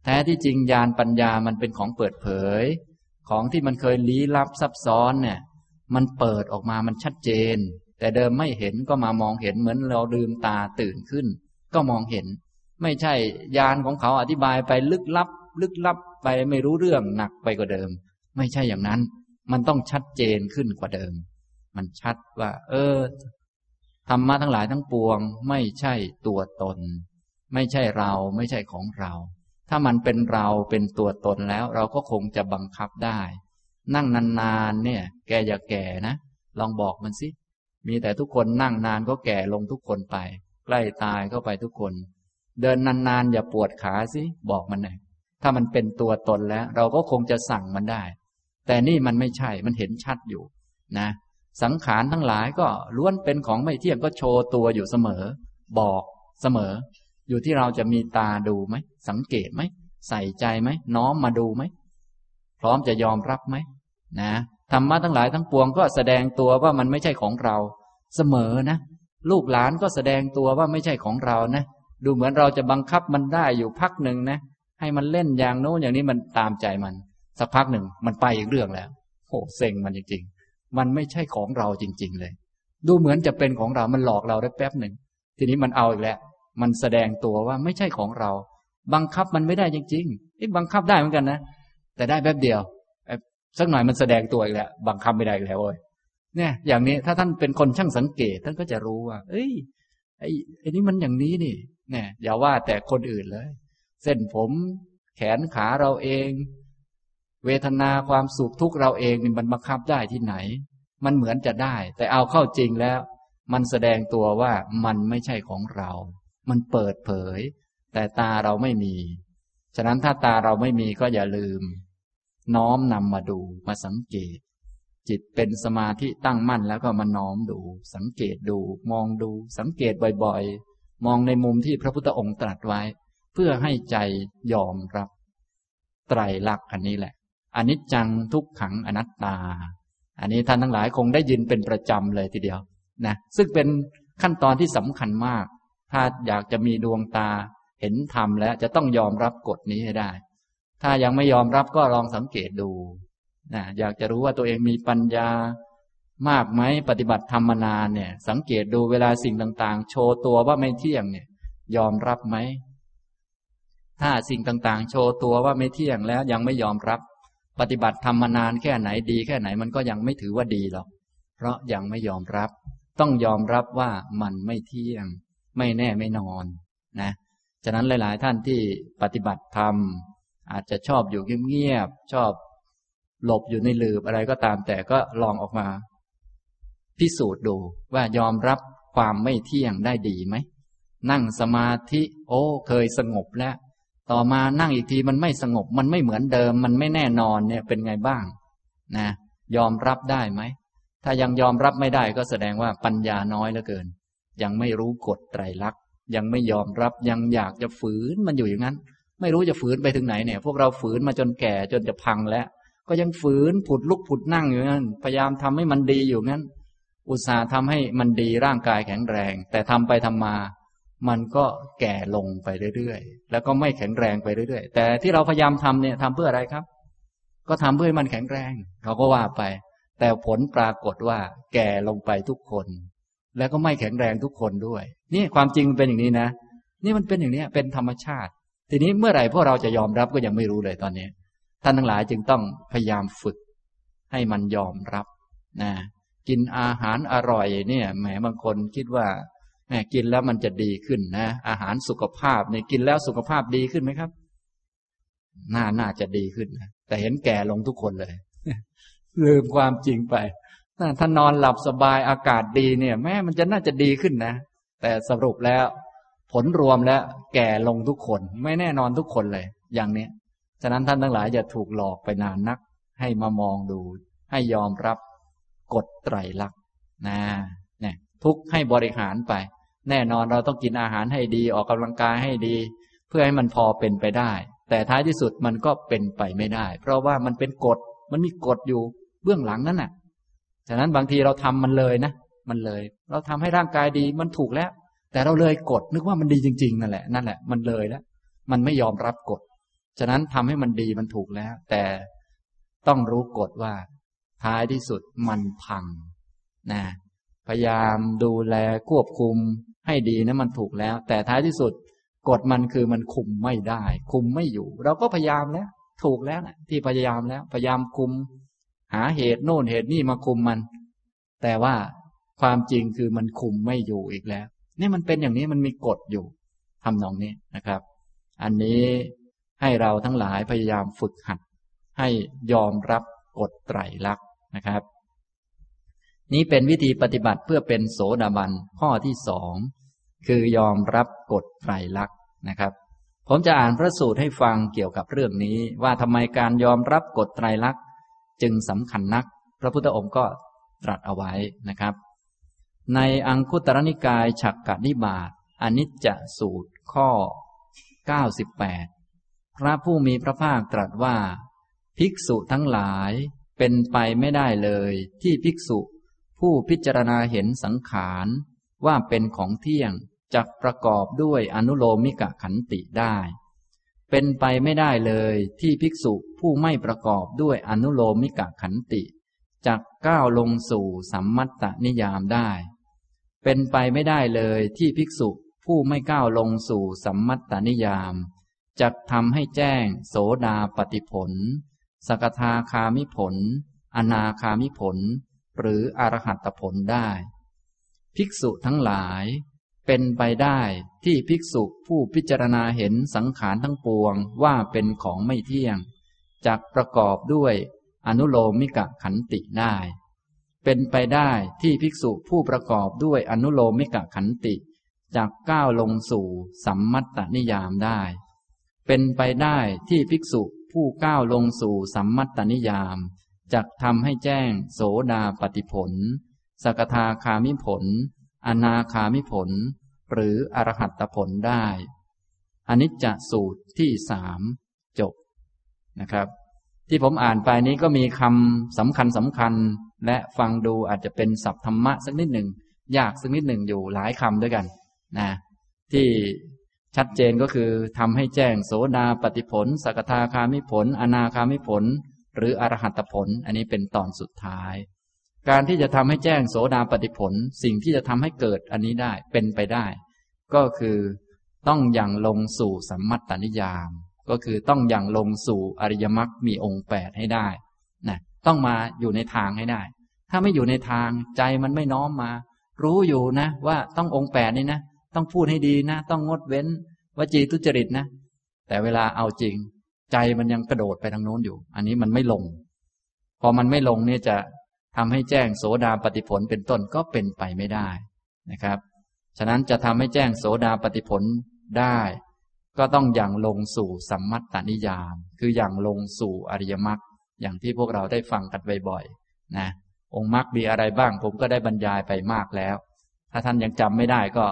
แท้ที่จริงญาณปัญญามันเป็นของเปิดเผย ของที่มันเคยลี้ลับซับซ้อนเนี่ย มันเปิดออกมามันชัดเจน แต่เดิมไม่เห็นก็มามองเห็นเหมือนเราลืมตาตื่นขึ้น ก็มองเห็น ไม่ใช่ญาณของเขาอธิบายไปลึกลับ ลึกลับไปไม่รู้เรื่องหนักไปกว่าเดิม ไม่ใช่อย่างนั้น มันต้องชัดเจนขึ้นกว่าเดิม มันชัดว่า เออธรรมะทั้งหลายทั้งปวง ไม่ใช่ตัวตน ไม่ใช่เราไม่ใช่ของเรา ถ้ามันเป็นเราเป็นตัวตนแล้ว เราก็คงจะบังคับได้ นั่งนานๆเนี่ย แกอย่าแก่นะ ลองบอกมันสิมีแต่ทุกคนนั่งนานก็แก่ลงทุกคนไป ใกล้ตายเข้าไปทุกคน เดินนานๆอย่าปวดขาสิบอกมันหน่อย ถ้ามันเป็นตัวตนแล้ว เราก็คงจะสั่งมันได้ แต่นี่มันไม่ใช่ มันเห็นชัดอยู่นะ สังขารทั้งหลายก็ล้วนเป็นของไม่เที่ยงก็โชว์ตัวอยู่เสมอ บอกเสมอ อยู่ที่เราจะมีตาดูไหม สังเกตไหม ใส่ใจไหม น้อมมาดูไหม พร้อมจะยอมรับไหมนะธรรมะทั้งหลายทั้งปวงก็แสดงตัวว่ามันไม่ใช่ของเรา เสมอนะ ลูกหลานก็แสดงตัวว่าไม่ใช่ของเรานะ ดูเหมือนเราจะบังคับมันได้อยู่พักหนึ่งนะ ให้มันเล่นอย่างโน้นอย่างนี้มันตามใจมัน สักพักหนึ่งมันไปอีกเรื่องแล้วโหเซ็งมันจริงๆ มันไม่ใช่ของเราจริง ๆ เลย ดูเหมือนจะเป็นของเรา มันหลอกเราได้แป๊บหนึ่ง ทีนี้มันเอาอีกแล้ว มันแสดงตัวว่าไม่ใช่ของเรา บังคับมันไม่ได้จริงๆที่บังคับได้เหมือนกันนะ แต่ได้แป๊บเดียว สักหน่อยมันแสดงตัวอีกแล้ว บังคับไม่ได้แล้วเว้ย เนี่ย อย่างนี้ถ้าท่านเป็นคนช่างสังเกต ท่านก็จะรู้ว่า เอ้ย ไอ้ไอ้นี่มันอย่างนี้นี่ เนี่ย อย่าว่าแต่คนอื่นเลย เส้นผม แขนขาเราเอง เวทนาความสุขทุกเราเองนี่มันบังคับได้ที่ไหน มันเหมือนจะได้ แต่เอาเข้าจริงแล้ว มันแสดงตัวว่ามันไม่ใช่ของเรา มันเปิดเผย แต่ตาเราไม่มี ฉะนั้นถ้าตาเราไม่มีก็อย่าลืม น้อมนำมาดูมาสังเกต จิตเป็นสมาธิตั้งมั่นแล้วก็มาน้อมดู สังเกตดู มองดู สังเกตบ่อยๆ มองในมุมที่พระพุทธองค์ตรัสไว้ เพื่อให้ใจยอมรับ ไตรลักษณ์อันนี้แหละอนิจจังทุกขังอนัตตา อันนี้ท่านทั้งหลายคงได้ยินเป็นประจำเลยทีเดียวนะซึ่งเป็นขั้นตอนที่สำคัญมาก ถ้าอยากจะมีดวงตาเห็นธรรมแล้วจะต้องยอมรับกฎนี้ให้ได้ ถ้ายังไม่ยอมรับก็ลองสังเกตดูนะอยากจะรู้ว่าตัวเองมีปัญญามากไหมปฏิบัติธรรมนานเนี่ย สังเกตดูเวลาสิ่งต่าง ๆ โชว์ตัวว่าไม่เที่ยงเนี่ย ยอมรับไหม ถ้าสิ่งต่างๆ โชว์ตัวว่าไม่เที่ยงแล้วยังไม่ยอมรับ ปฏิบัติธรรมนานแค่ไหนดี แค่ไหนมันก็ยังไม่ถือว่าดีหรอก เพราะยังไม่ยอมรับ ต้องยอมรับว่ามันไม่เที่ยง ไม่แน่ไม่นอนนะฉะนั้นหลาย ๆ ท่านที่ปฏิบัติธรรม อาจจะชอบอยู่เงียบๆชอบหลบอยู่ในหลืบอะไรก็ตาม แต่ก็ลองออกมา พิสูจน์ดูว่ายอมรับความไม่เที่ยงได้ดีไหม นั่งสมาธิ โอ้ เคยสงบแล้ว ต่อมานั่งอีกทีมันไม่สงบ มันไม่เหมือนเดิม มันไม่แน่นอนเนี่ยเป็นไงบ้าง นะ ยอมรับได้ไหม ถ้ายังยอมรับไม่ได้ก็แสดงว่าปัญญาน้อยเหลือเกิน ยังไม่รู้กฎไตรลักษณ์ยังไม่ยอมรับยังอยากจะฝืนมันอยู่อย่างนั้น ไม่รู้จะฝืนไปถึงไหนเนี่ย พวกเราฝืนมาจนแก่จนจะพังแล้ว ก็ยังฝืนผุดลุกผุดนั่งอยู่นั้น พยายามทำให้มันดีอยู่งั้น อุตส่าห์ทำให้มันดีร่างกายแข็งแรง แต่ทำไปทำมา มันก็แก่ลงไปเรื่อยๆ แล้วก็ไม่แข็งแรงไปเรื่อยๆ แต่ที่เราพยายามทำเนี่ยทำเพื่ออะไรครับ ก็ทำเพื่อให้มันแข็งแรงเขาก็ว่าไป แต่ผลปรากฏว่า แก่ลงไปทุกคน แล้วก็ไม่แข็งแรงทุกคนด้วย นี่ความจริงเป็นอย่างนี้นะ นี่มันเป็นอย่างนี้เป็นธรรมชาติ ทีนี้เมื่อไหร่พวกเราจะยอมรับก็ยังไม่รู้เลยตอนนี้ ท่านทั้งหลายจึงต้องพยายามฝึก ให้มันยอมรับนะกินอาหารอร่อยเนี่ยแหมบางคนคิดว่า แหมกินแล้วมันจะดีขึ้นนะ อาหารสุขภาพเนี่ยกินแล้วสุขภาพดีขึ้นไหมครับ น่าน่าจะดีขึ้นนะแต่เห็นแก่ลงทุกคนเลย ลืมความจริงไปถ้านอนหลับสบายอากาศดีเนี่ย แม่มันจะน่าจะดีขึ้นนะ แต่สรุปแล้ว ผลรวมแล้ว แก่ลงทุกคน ไม่แน่นอนทุกคนเลย อย่างเนี้ยฉะนั้นท่านทั้งหลายอย่าถูกหลอกไปนานนัก ให้มามองดู ให้ยอมรับกฎไตรลักษณ์นะเนี่ยทุกให้บริหารไป แน่นอนเราต้องกินอาหารให้ดีออกกำลังกายให้ดี เพื่อให้มันพอเป็นไปได้ แต่ท้ายที่สุดมันก็เป็นไปไม่ได้ เพราะว่ามันเป็นกฎมันมีกฎอยู่เบื้องหลังนั่นน่ะฉะนั้นบางทีเราทำมันเลยนะมันเลย เราทำให้ร่างกายดีมันถูกแล้ว แต่เราเลยกฎนึกว่ามันดีจริงๆนั่นแหละนั่นแหละมันเลยแล้วมันไม่ยอมรับกฎฉะนั้นทำให้มันดีมันถูกแล้ว แต่ต้องรู้กฎว่าท้ายที่สุดมันพังนะ พยายามดูแลควบคุมให้ดีนะมันถูกแล้ว แต่ท้ายที่สุดกฎมันคือมันคุมไม่ได้ คุมไม่อยู่ เราก็พยายามแล้ว ถูกแล้วนะที่พยายามแล้ว พยายามคุม หาเหตุโน่นเหตุนี่มาคุมมัน แต่ว่าความจริงคือมันคุมไม่อยู่อีกแล้ว นี่มันเป็นอย่างนี้มันมีกฎอยู่ทำนองนี้นะครับ อันนี้ให้เราทั้งหลายพยายามฝึกหัด ให้ยอมรับกฎไตรลักษณ์นะครับ นี้เป็นวิธีปฏิบัติเพื่อเป็นโสดาบันข้อที่สองคือยอมรับกฎไตรลักษณ์นะครับ ผมจะอ่านพระสูตรให้ฟังเกี่ยวกับเรื่องนี้ ว่าทำไมการยอมรับกฎไตรลักษณ์จึงสำคัญนัก พระพุทธองค์ก็ตรัสเอาไว้นะครับ ในอังคุตรนิกายฉักกนิบาตอนิจจสูตรข้อ 98 พระผู้มีพระภาคตรัสว่า ภิกษุทั้งหลายเป็นไปไม่ได้เลย ที่ภิกษุ ผู้พิจารณาเห็นสังขารว่าเป็นของเที่ยงจักประกอบด้วยอนุโลมิกะขันติได้ เป็นไปไม่ได้เลยที่ภิกษุผู้ไม่ประกอบด้วยอนุโลมิกะขันติจักก้าวลงสู่สัมมัตตนิยามได้ เป็นไปไม่ได้เลยที่ภิกษุผู้ไม่ก้าวลงสู่สัมมัตตนิยามจักทำให้แจ้งโสดาปฏิผล สกทาคามิผล อนาคามิผล หรืออรหัตผลได้ ภิกษุทั้งหลาย เป็นไปได้ที่ภิกษุผู้พิจารณาเห็นสังขารทั้งปวงว่าเป็นของไม่เที่ยงจักประกอบด้วยอนุโลมิกะขันติได้ เป็นไปได้ที่ภิกษุผู้ประกอบด้วยอนุโลมิกะขันติจากก้าวลงสู่สัมมัตตนิยามได้ เป็นไปได้ที่ภิกษุผู้ก้าวลงสู่สัมมัตตนิยาม จักทำให้แจ้ง โสดาปฏิผล สกทาคามิผล อนาคามิผล หรืออรหัตผลได้อนิจจสูตรที่สามจบนะครับ ที่ผมอ่านไปนี้ก็มีคำสำคัญสำคัญ และฟังดูอาจจะเป็นศัพท์ธรรมะสักนิดหนึ่งยากสักนิดหนึ่งอยู่หลายคำด้วยกันนะที่ชัดเจนก็คือทำให้แจ้งโสดาปฏิผล สกทาคามิผล อนาคามิผล หรืออรหัตผล อันนี้เป็นตอนสุดท้าย การที่จะทำให้แจ้งโสดาปฏิผล สิ่งที่จะทำให้เกิดอันนี้ได้เป็นไปได้ ก็คือต้องอย่างลงสู่สัมมัตตนิยาม ก็คือต้องอย่างลงสู่อริยมรรคมีองค์แปดให้ได้นะต้องมาอยู่ในทางให้ได้ ถ้าไม่อยู่ในทางใจมันไม่น้อมมา รู้อยู่นะ ว่าต้ององค์แปดนี่นะ ต้องพูดให้ดีนะ ต้องงดเว้นวจีทุจริตนะ แต่เวลาเอาจริง ใจมันยังกระโดดไปทางโน้นอยู่ อันนี้มันไม่ลง พอมันไม่ลงเนี่ยจะทำให้แจ้งโสดาปฏิผลเป็นต้นก็เป็นไปไม่ได้นะครับ ฉะนั้นจะทำให้แจ้งโสดาปฏิผลได้ ก็ต้องอย่างลงสู่สัมมัตตนิยาม คืออย่างลงสู่อริยมรรคอย่างที่พวกเราได้ฟังกันบ่อยๆนะองค์มรรคมีอะไรบ้าง ผมก็ได้บรรยายไปมากแล้ว ถ้าท่านยังจำไม่ได้ก็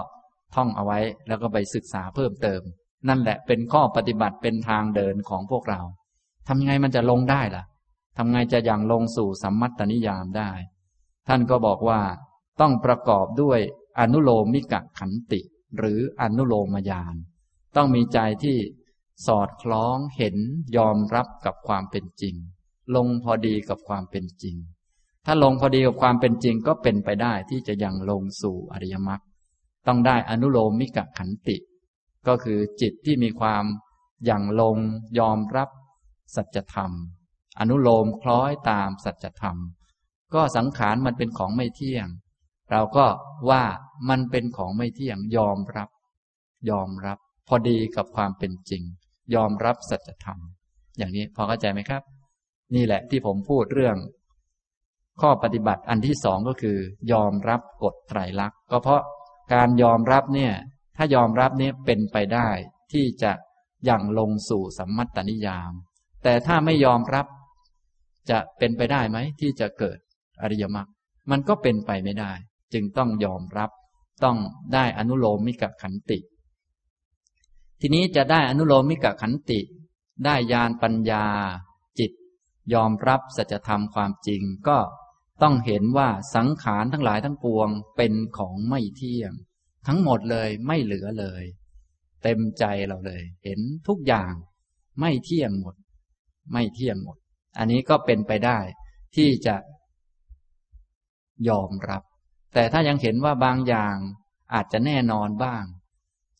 ท่องเอาไว้แล้วก็ไปศึกษาเพิ่มเติม นั่นแหละเป็นข้อปฏิบัติเป็นทางเดินของพวกเราทำยังไงมันจะลงได้ล่ะทำไงจะอย่างลงสู่สัมมัตตนิยามได้ ท่านก็บอกว่าต้องประกอบด้วยอนุโลมิกะขันติ หรืออนุโลมยาน ต้องมีใจที่สอดคล้องเห็นยอมรับกับความเป็นจริง ลงพอดีกับความเป็นจริง ถ้าลงพอดีกับความเป็นจริงก็เป็นไปได้ที่จะยังลงสู่อริยมรรคต้องได้อนุโลมมิกะขันติ ก็คือจิตที่มีความอย่างลงยอมรับสัจธรรม อนุโลมคล้อยตามสัจธรรม ก็สังขารมันเป็นของไม่เที่ยง เราก็ว่ามันเป็นของไม่เที่ยงยอมรับ ยอมรับ พอดีกับความเป็นจริง ยอมรับสัจธรรม อย่างนี้พอเข้าใจไหมครับ นี่แหละที่ผมพูดเรื่อง ข้อปฏิบัติอันที่สองก็คือ ยอมรับกฎไตรลักษณ์ก็เพราะการยอมรับเนี่ย ถ้ายอมรับนี้เป็นไปได้ที่จะยังลงสู่สัมมัตตนิยาม แต่ถ้าไม่ยอมรับจะเป็นไปได้ไหมที่จะเกิดอริยมรรคมันก็เป็นไปไม่ได้ จึงต้องยอมรับ ต้องได้อนุโลมมิกขันติ ทีนี้จะได้อนุโลมมิกขันติ ได้ญาณปัญญา จิต ยอมรับสัจธรรมความจริงก็ต้องเห็นว่าสังขารทั้งหลายทั้งปวงเป็นของไม่เที่ยง ทั้งหมดเลยไม่เหลือเลย เต็มใจเราเลย เห็นทุกอย่างไม่เที่ยงหมด ไม่เที่ยงหมด อันนี้ก็เป็นไปได้ที่จะยอมรับ แต่ถ้ายังเห็นว่าบางอย่างอาจจะแน่นอนบ้าง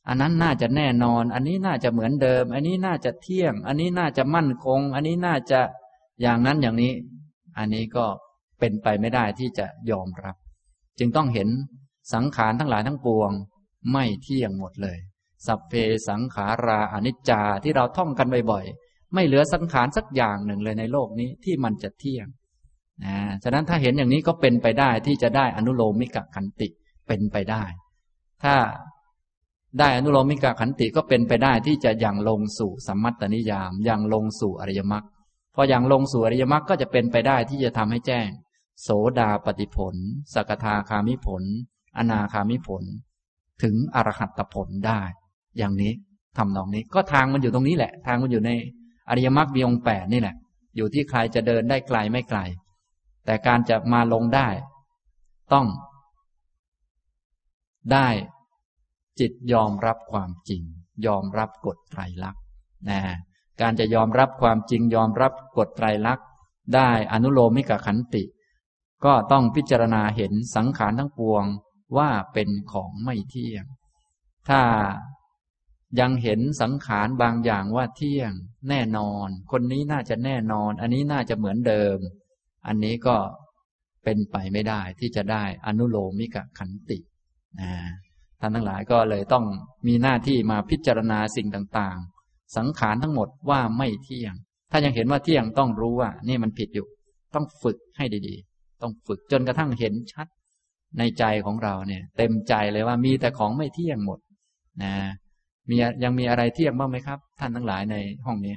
อันนั้นน่าจะแน่นอน อันนี้น่าจะเหมือนเดิม อันนี้น่าจะเที่ยง อันนี้น่าจะมั่นคง อันนี้น่าจะอย่างนั้นอย่างนี้ อันนี้ก็เป็นไปไม่ได้ที่จะยอมรับ จึงต้องเห็น สังขารทั้งหลายทั้งปวง ไม่เที่ยงหมดเลย สัพเพสังขาราอนิจจาที่เราท่องกันบ่อยๆ ไม่เหลือสังขารสักอย่างหนึ่งเลยในโลกนี้ที่มันจะเที่ยงนะฉะนั้นถ้าเห็นอย่างนี้ก็เป็นไปได้ที่จะได้อนุโลมิกขันติเป็นไปได้ ถ้าได้อนุโลมิกะขันติก็เป็นไปได้ที่จะยังลงสู่สัมมัตตนิยามยังลงสู่อริยมรรคพออย่างลงสู่อริยมรรคก็จะเป็นไปได้ที่จะทำให้แจ้ง โสดาปฏิผล สกทาคามิผล อนาคามิผล ถึงอรหัตผลได้ อย่างนี้ทำนองนี้ ก็ทางมันอยู่ตรงนี้แหละ ทางมันอยู่ในอริยมรรคมีองค์แปดนี่แหละ อยู่ที่ใครจะเดินได้ไกลไม่ไกล แต่การจะมาลงได้ ต้อง ได้จิตยอมรับความจริง ยอมรับกฎไตรลักษณ์นะการจะยอมรับความจริงยอมรับกฎไตรลักษณ์ได้อนุโลมิกขันติ ก็ต้องพิจารณาเห็นสังขารทั้งปวง ว่าเป็นของไม่เที่ยง ถ้ายังเห็นสังขารบางอย่างว่าเที่ยง แน่นอน คนนี้น่าจะแน่นอน อันนี้น่าจะเหมือนเดิม อันนี้ก็เป็นไปไม่ได้ที่จะได้อนุโลมิกขันตินะท่านทั้งหลายก็เลยต้องมีหน้าที่มาพิจารณาสิ่งต่างๆ สังขารทั้งหมดว่าไม่เที่ยง ถ้ายังเห็นว่าเที่ยงต้องรู้ว่า นี่มันผิดอยู่ ต้องฝึกให้ดีๆ ต้องฝึกจนกระทั่งเห็นชัด ในใจของเราเนี่ย เต็มใจเลยว่ามีแต่ของไม่เที่ยงหมด นะมียังมีอะไรเที่ยงบ้างไหมครับ ท่านทั้งหลายในห้องนี้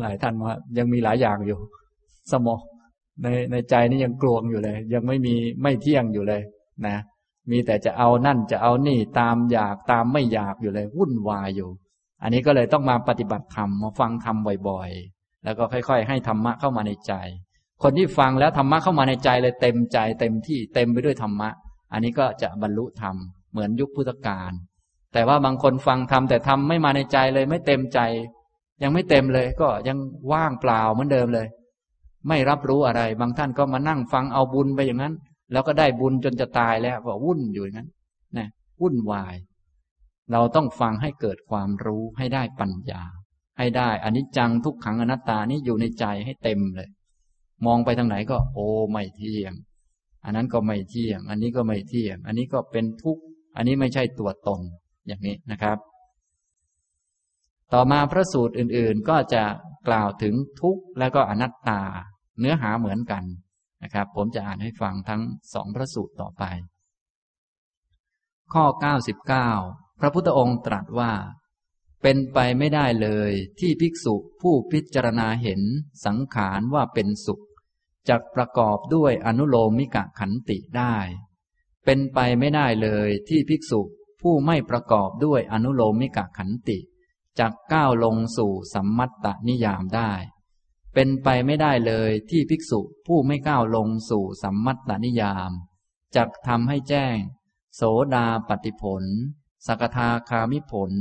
หลายท่านว่า ยังมีหลายอย่างอยู่ สมองในในใจนี่ยังกลวงอยู่เลย ยังไม่มีไม่เที่ยงอยู่เลย นะมีแต่จะเอานั่นจะเอานี่ตามอยากตามไม่อยากอยู่เลย วุ่นวายอยู่ อันนี้ก็เลยต้องมาปฏิบัติธรรมมาฟังธรรมบ่อยๆ แล้วก็ค่อย ๆ ให้ธรรมะเข้ามาในใจ คนที่ฟังแล้วธรรมะเข้ามาในใจเลยเต็มใจเต็มที่เต็มไปด้วยธรรมะ อันนี้ก็จะบรรลุธรรมเหมือนยุคพุทธกาลแต่ว่าบางคนฟังทำแต่ทำไม่มาในใจเลยไม่เต็มใจ ยังไม่เต็มเลยก็ยังว่างเปล่าเหมือนเดิมเลย ไม่รับรู้อะไร บางท่านก็มานั่งฟังเอาบุญไปอย่างนั้น แล้วก็ได้บุญจนจะตายแล้วก็วุ่นอยู่อย่างนั้นนะวุ่นวาย เราต้องฟังให้เกิดความรู้ให้ได้ปัญญา ให้ได้อนิจจังทุกขังอนัตตานี้อยู่ในใจให้เต็มเลย มองไปทางไหนก็ โอ้ไม่เที่ยง อันนั้นก็ไม่เที่ยง อันนี้ก็ไม่เที่ยง อันนี้ก็เป็นทุกข์ อันนี้ไม่ใช่ตัวตนอย่างนี้นะครับ ต่อมาพระสูตรอื่นๆ ก็จะกล่าวถึงทุกข์และก็อนัตตา เนื้อหาเหมือนกันนะครับ ผมจะอ่านให้ฟังทั้งสองพระสูตรต่อไป ข้อ 99 พระพุทธองค์ตรัสว่าเป็นไปไม่ได้เลยที่ภิกษุผู้พิจารณาเห็นสังขารว่าเป็นสุข จะประกอบด้วยอนุโลมมิกะขันติได้ เป็นไปไม่ได้เลยที่ภิกษุผู้ไม่ประกอบด้วยอนุโลมมิกะขันติจักก้าวลงสู่สัมมัตตนิยามได้ เป็นไปไม่ได้เลยที่ภิกษุผู้ไม่ก้าวลงสู่สัมมัตตนิยามจักทำให้แจ้ง โสดาปฏิผล สกทาคามิผล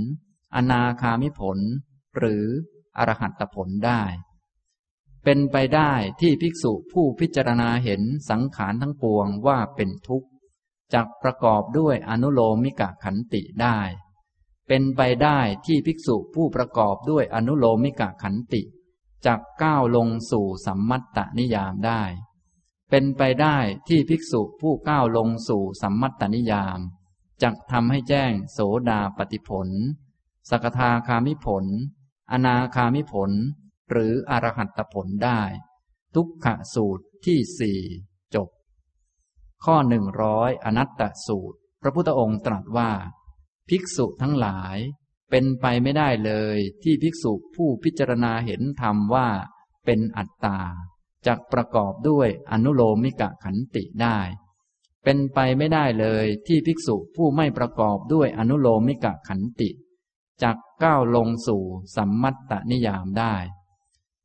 อนาคามิผล หรืออรหัตผลได้ เป็นไปได้ที่ภิกษุผู้พิจารณาเห็นสังขารทั้งปวงว่าเป็นทุกข์จักประกอบด้วยอนุโลมิกะขันติได้ เป็นไปได้ที่ภิกษุผู้ประกอบด้วยอนุโลมิกะขันติจักก้าวลงสู่สัมมัตตนิยามได้ เป็นไปได้ที่ภิกษุผู้ก้าวลงสู่สัมมัตตนิยามจักทำให้แจ้งโสดาปฏิผล สกทาคามิผล อนาคามิผล หรืออรหัตผลได้ ทุกขสูตรที่สี่จบ ข้อหนึ่งร้อยอนัตตสูตร พระพุทธองค์ตรัสว่า ภิกษุทั้งหลายเป็นไปไม่ได้เลยที่ภิกษุผู้พิจารณาเห็นธรรมว่าเป็นอัตตาจักประกอบด้วยอนุโลมิกะขันติได้ เป็นไปไม่ได้เลยที่ภิกษุผู้ไม่ประกอบด้วยอนุโลมิกะขันติจักก้าวลงสู่สัมมัตตนิยามได้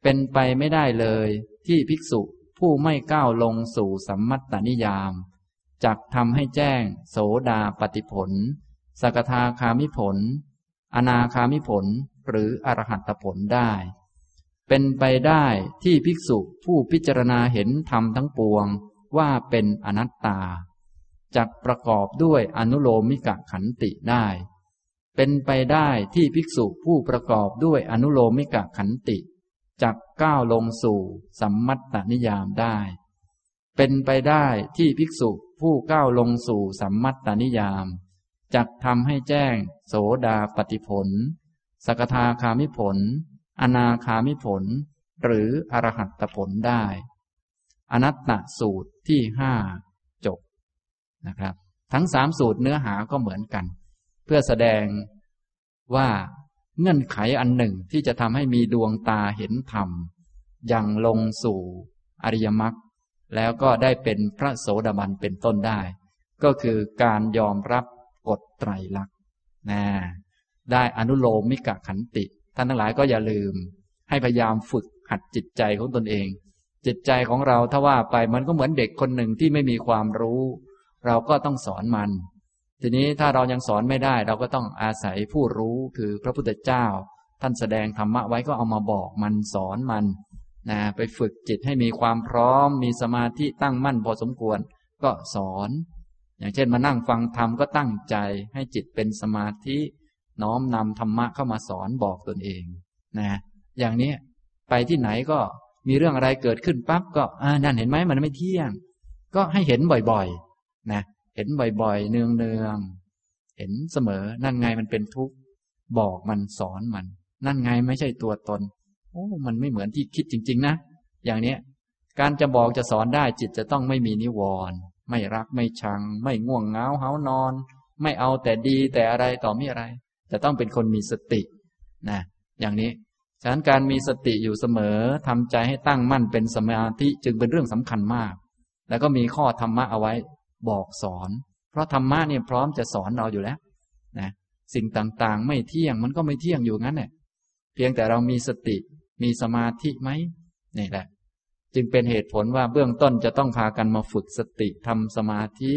เป็นไปไม่ได้เลย ที่ภิกษุผู้ไม่ก้าวลงสู่สัมมัตตนิยามจักทำให้แจ้ง โสดาปฏิผล สกทาคามิผล อนาคามิผล หรืออรหัตผลได้ เป็นไปได้ที่ภิกษุผู้พิจารณาเห็นธรรมทั้งปวงว่าเป็นอนัตตาจักประกอบด้วยอนุโลมิกะขันติได้ เป็นไปได้ที่ภิกษุผู้ประกอบด้วยอนุโลมิกะขันติ จักก้าวลงสู่สัมมัตตนิยามได้ เป็นไปได้ที่ภิกษุผู้ก้าวลงสู่สัมมัตตนิยามจักทำให้แจ้ง โสดาปฏิผล สกทาคามิผล อนาคามิผล หรืออรหัตผลได้ อนัตตสูตรที่ห้าจบนะครับ ทั้งสามสูตรเนื้อหาก็เหมือนกัน เพื่อแสดงว่า เงื่อนไขอันหนึ่งที่จะทำให้มีดวงตาเห็นธรรมอย่างลงสู่อริยมรรคแล้วก็ได้เป็นพระโสดาบันเป็นต้นได้ ก็คือการยอมรับกฎไตรลักษณ์นะได้อนุโลมมิกะขันติ ท่านทั้งหลายก็อย่าลืม ให้พยายามฝึกหัดจิตใจของตนเอง จิตใจของเราถ้าว่าไปมันก็เหมือนเด็กคนหนึ่งที่ไม่มีความรู้ เราก็ต้องสอนมัน ทีนี้ถ้าเรายังสอนไม่ได้ เราก็ต้องอาศัยผู้รู้คือพระพุทธเจ้า ท่านแสดงธรรมะไว้ก็เอามาบอกมันสอนมันนะไปฝึกจิตให้มีความพร้อม มีสมาธิตั้งมั่นพอสมควร ก็สอน อย่างเช่นมานั่งฟังธรรมก็ตั้งใจให้จิตเป็นสมาธิน้อมนำธรรมะเข้ามาสอนบอกตนเองนะอย่างนี้ไปที่ไหนก็มีเรื่องอะไรเกิดขึ้นปั๊บก็อ่านั่นเห็นไหมมันไม่เที่ยง ก็ให้เห็นบ่อยๆ นะ เห็นบ่อยๆ เนืองๆ เห็นเสมอ นั่นไงมันเป็นทุกข์ บอกมันสอนมัน นั่นไงไม่ใช่ตัวตน โอ้ มันไม่เหมือนที่คิดจริง ๆ นะ อย่างเนี้ย การจะบอกจะสอนได้จิตจะต้องไม่มีนิวรณ์ ไม่รักไม่ชัง ไม่ง่วงเงาเหานอน ไม่เอาแต่ดีแต่อะไรต่อมีอะไร จะต้องเป็นคนมีสติ นะ อย่างนี้ ฉะนั้นการมีสติอยู่เสมอทำใจให้ตั้งมั่นเป็นสมาธิจึงเป็นเรื่องสำคัญมาก แล้วก็มีข้อธรรมะเอาไว้ บอกสอน เพราะธรรมะเนี่ยพร้อมจะสอนเราอยู่แล้วนะสิ่งต่างๆ ไม่เที่ยงมันก็ไม่เที่ยงอยู่งั้นแหละเพียงแต่เรามีสติมีสมาธิไหมนี่แหละ จึงเป็นเหตุผลว่าเบื้องต้นจะต้องพากันมาฝึกสติทำสมาธิ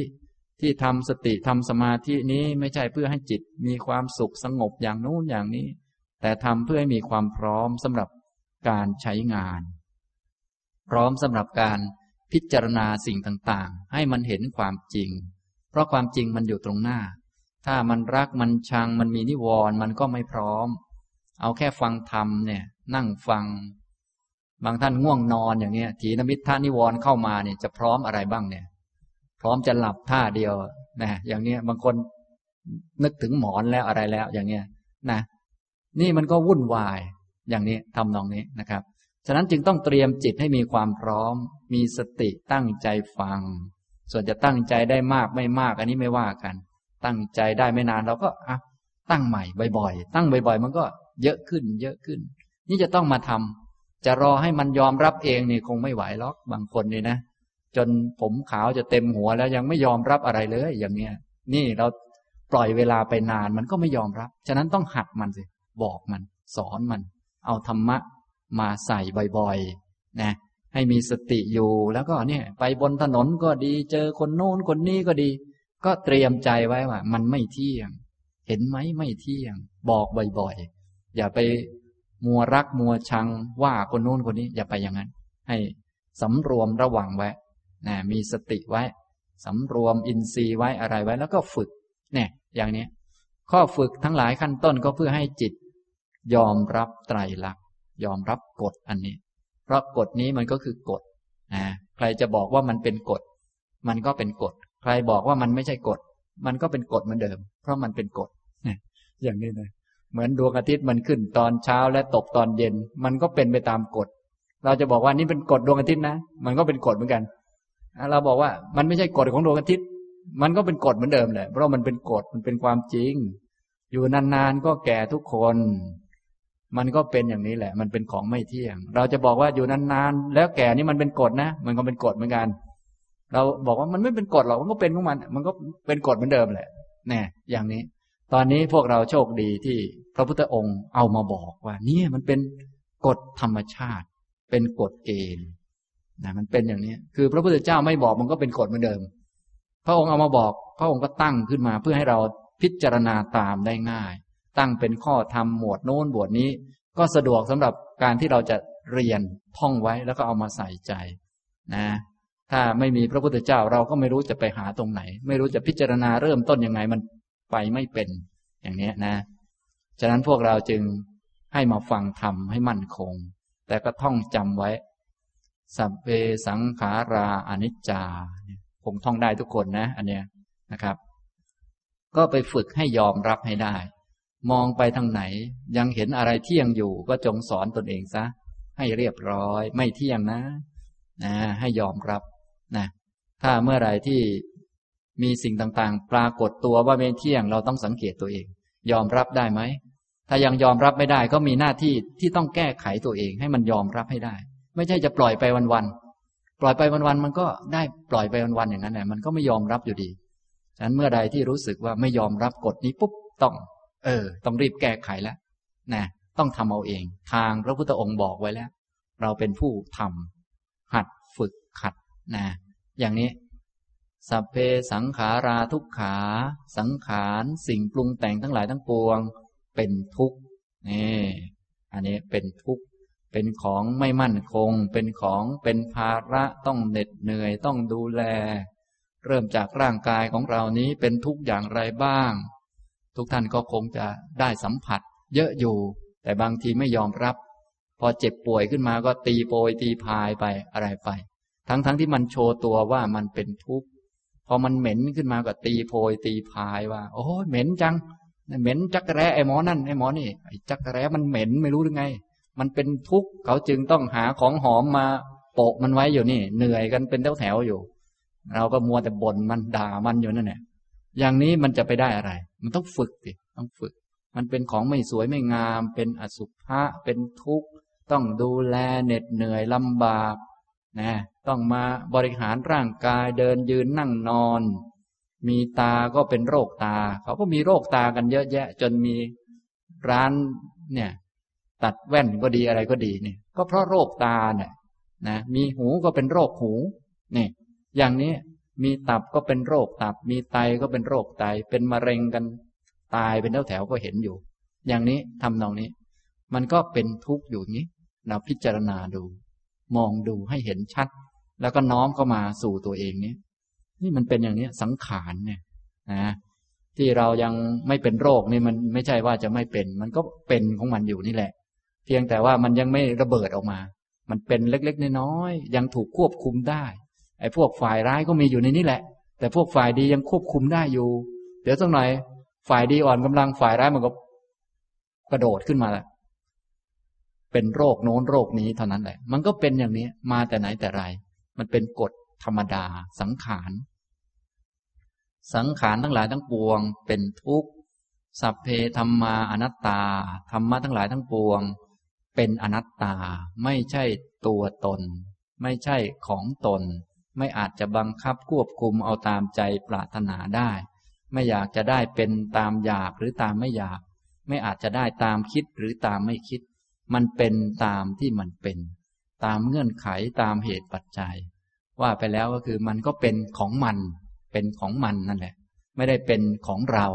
ที่ทำสติทำสมาธินี้ไม่ใช่เพื่อให้จิตมีความสุขสงบอย่างนู้นอย่างนี้ แต่ทำเพื่อให้มีความพร้อมสำหรับการใช้งาน พร้อมสำหรับการ พิจารณาสิ่งต่างๆ ให้มันเห็นความจริง เพราะความจริงมันอยู่ตรงหน้า ถ้ามันรักมันชังมันมีนิวรณ์มันก็ไม่พร้อม เอาแค่ฟังธรรมเนี่ย นั่งฟัง บางท่านง่วงนอนอย่างเงี้ยถีนมิทธานิวรณ์เข้ามาเนี่ยจะพร้อมอะไรบ้างเนี่ย พร้อมจะหลับท่าเดียวนะอย่างเนี้ยบางคนนึกถึงหมอนแล้วอะไรแล้วอย่างเงี้ยนะ นี่มันก็วุ่นวายอย่างนี้ทำนองนี้นะครับ ฉะนั้นจึงต้องเตรียมจิตให้มีความพร้อม มีสติตั้งใจฟัง ส่วนจะตั้งใจได้มากไม่มาก อันนี้ไม่ว่ากัน ตั้งใจได้ไม่นานเราก็อะตั้งใหม่บ่อยๆ ตั้งบ่อย ๆ มันก็เยอะขึ้น เยอะขึ้น นี่จะต้องมาทำจะรอให้มันยอมรับเองนี่คงไม่ไหวหรอกบางคนนี่นะ จนผมขาวจะเต็มหัวแล้วยังไม่ยอมรับอะไรเลย อย่างเนี้ย นี่เราปล่อยเวลาไปนานมันก็ไม่ยอมรับ ฉะนั้นต้องหัดมันสิ บอกมัน สอนมัน เอาธรรมะ มาใส่บ่อยๆนะให้มีสติอยู่แล้วก็เนี่ย ไปบนถนนก็ดี เจอคนโน้นคนนี้ก็ดี ก็เตรียมใจไว้ว่า มันไม่เที่ยง เห็นไหมไม่เที่ยง บอกบ่อยๆ อย่าไปมัวรักมัวชังว่าคนโน้นคนนี้ อย่าไปอย่างนั้น ให้สำรวมระวังไว้นะมีสติไว้สำรวมอินทรีย์ไว้อะไรไว้ แล้วก็ฝึก เนี่ย อย่างนี้ข้อฝึกทั้งหลายขั้นต้นก็เพื่อให้จิต ยอมรับไตรลักษณ ยอมรับกฎอันนี้ เพราะกฎนี้มันก็คือกฎนะใครจะบอกว่ามันเป็นกฎ มันก็เป็นกฎ ใครบอกว่ามันไม่ใช่กฎ มันก็เป็นกฎเหมือนเดิม เพราะมันเป็นกฎอย่างนี้เลยเหมือนดวงอาทิตย์มันขึ้นตอนเช้าและตกตอนเย็น มันก็เป็นไปตามกฎ เราจะบอกว่านี่เป็นกฎดวงอาทิตย์นะ มันก็เป็นกฎเหมือนกันเราบอกว่ามันไม่ใช่กฎของดวงอาทิตย์ มันก็เป็นกฎเหมือนเดิมแหละเพราะมันเป็นกฎมันเป็นความจริง อยู่นานๆก็แก่ทุกคน มันก็เป็นอย่างนี้แหละ มันเป็นของไม่เที่ยง เราจะบอกว่าอยู่นานๆ แล้วแก่นี่มันเป็นกฎนะ มันก็เป็นกฎเหมือนกัน เราบอกว่ามันไม่เป็นกฎหรอก มันก็เป็นของมัน มันก็เป็นกฎเหมือนเดิมแหละแน่อย่างนี้ ตอนนี้พวกเราโชคดีที่พระพุทธองค์เอามาบอกว่านี่มันเป็นกฎธรรมชาติ เป็นกฎเกณฑ์นะมันเป็นอย่างนี้ คือพระพุทธเจ้าไม่บอกมันก็เป็นกฎเหมือนเดิม พระองค์เอามาบอก พระองค์ก็ตั้งขึ้นมาเพื่อให้เราพิจารณาตามได้ง่าย ตั้งเป็นข้อธรรมหมวดโน้นบวดนี้ ก็สะดวกสำหรับการที่เราจะเรียนท่องไว้แล้วก็เอามาใส่ใจนะ ถ้าไม่มีพระพุทธเจ้าเราก็ไม่รู้จะไปหาตรงไหน ไม่รู้จะพิจารณาเริ่มต้นยังไงมันไปไม่เป็นอย่างนี้นะ ฉะนั้นพวกเราจึงให้มาฟังธรรมให้มั่นคง แต่ก็ท่องจำไว้สัพเพสังขาราอนิจจาคงท่องได้ทุกคนนะ อันเนี้ยนะครับ ก็ไปฝึกให้ยอมรับให้ได้ มองไปทางไหน ยังเห็นอะไรเที่ยงอยู่ก็จงสอนตนเองซะ ให้เรียบร้อย ไม่เที่ยงนะนะให้ยอมรับนะถ้าเมื่อไรที่มีสิ่งต่างๆ ปรากฏตัวว่าไม่เที่ยง เราต้องสังเกตตัวเอง ยอมรับได้ไหม ถ้ายังยอมรับไม่ได้ก็มีหน้าที่ที่ต้องแก้ไขตัวเอง ให้มันยอมรับให้ได้ ไม่ใช่จะปล่อยไปวันๆปล่อยไปวันๆมันก็ได้ปล่อยไปวันๆอย่างนั้นแหละมันก็ไม่ยอมรับอยู่ดีฉะนั้นเมื่อใดที่รู้สึกว่าไม่ยอมรับกฎนี้ปุ๊บต้อง เออ ต้องรีบแก้ไขแล้วนะต้องทำเอาเอง ทางพระพุทธองค์บอกไว้แล้ว เราเป็นผู้ทำหัดฝึกขัดนะอย่างนี้สัพเพสังขาราทุกขา สังขารสิ่งปรุงแต่งทั้งหลายทั้งปวง เป็นทุกข์นี่อันนี้เป็นทุกข์เป็นของไม่มั่นคง เป็นของเป็นภาระต้องเหน็ดเหนื่อยต้องดูแล เริ่มจากร่างกายของเรานี้เป็นทุกข์อย่างไรบ้าง ทุกท่านก็คงจะได้สัมผัส เยอะอยู่ แต่บางทีไม่ยอมรับ พอเจ็บป่วยขึ้นมาก็ตีโปยตีพายไปอะไรไป ทั้งๆทที่มันโชว์ตัวว่ามันเป็นทุกข์พอมันเหม็นขึ้นมาก็ตีโพยตีพายว่า โอ้เหม็นจัง เหม็นจักแร้ไอ้หมอนั่นไอ้หมอนี่ไอ้จักแร้มันเหม็นไม่รู้หรือไง มันเป็นทุกข์เขาจึงต้องหาของหอมมาโปะมันไว้อยู่นี่ เหนื่อยกันเป็นแถวแถวอยู่ เราก็มัวแต่บ่นมันด่ามันอยู่นั่นแหละ อย่างนี้มันจะไปได้อะไร มันต้องฝึกสิต้องฝึก มันเป็นของไม่สวยไม่งาม เป็นอสุภะเป็นทุกข์ ต้องดูแลเหน็ดเหนื่อยลำบากนะต้องมาบริหารร่างกายเดินยืนนั่งนอน มีตาก็เป็นโรคตา เขาก็มีโรคตากันเยอะแยะ จนมีร้านเนี่ย ตัดแว่นก็ดีอะไรก็ดีเนี่ยก็เพราะโรคตาเนี่ยนะมีหูก็เป็นโรคหูนี่อย่างนี้ มีตับก็เป็นโรคตับ มีไตก็เป็นโรคไต เป็นมะเร็งกัน ตายเป็นแถวแถวก็เห็นอยู่ อย่างนี้ทำนองนี้ มันก็เป็นทุกข์อยู่นี้ เราพิจารณาดู มองดูให้เห็นชัด แล้วก็น้อมเข้ามาสู่ตัวเองนี้ นี่มันเป็นอย่างนี้สังขารเนี่ยนะที่เรายังไม่เป็นโรคนี่มันไม่ใช่ว่าจะไม่เป็น มันก็เป็นของมันอยู่นี่แหละ เพียงแต่ว่ามันยังไม่ระเบิดออกมา มันเป็นเล็กๆน้อยๆยังถูกควบคุมได้ ไอ้พวกฝ่ายร้ายก็มีอยู่ในนี้แหละ แต่พวกฝ่ายดียังควบคุมได้อยู่ เดี๋ยวสักหน่อยฝ่ายดีอ่อนกำลังฝ่ายร้ายมันก็กระโดดขึ้นมาแล้วเป็นโรคโน้นโรคนี้เท่านั้นแหละ มันก็เป็นอย่างนี้มาแต่ไหนแต่ไร มันเป็นกฎธรรมดาสังขาร สังขารทั้งหลายทั้งปวง เป็นทุกข์ สัพเพธรรมาอนัตตา ธรรมะทั้งหลายทั้งปวง เป็นอนัตตา ไม่ใช่ตัวตน ไม่ใช่ของตน ไม่อาจจะบังคับควบคุมเอาตามใจปรารถนาได้ ไม่อยากจะได้เป็นตามอยากหรือตามไม่อยาก ไม่อาจจะได้ตามคิดหรือตามไม่คิด มันเป็นตามที่มันเป็น ตามเงื่อนไขตามเหตุปัจจัย ว่าไปแล้วก็คือมันก็เป็นของมัน เป็นของมันนั่นแหละ ไม่ได้เป็นของเรา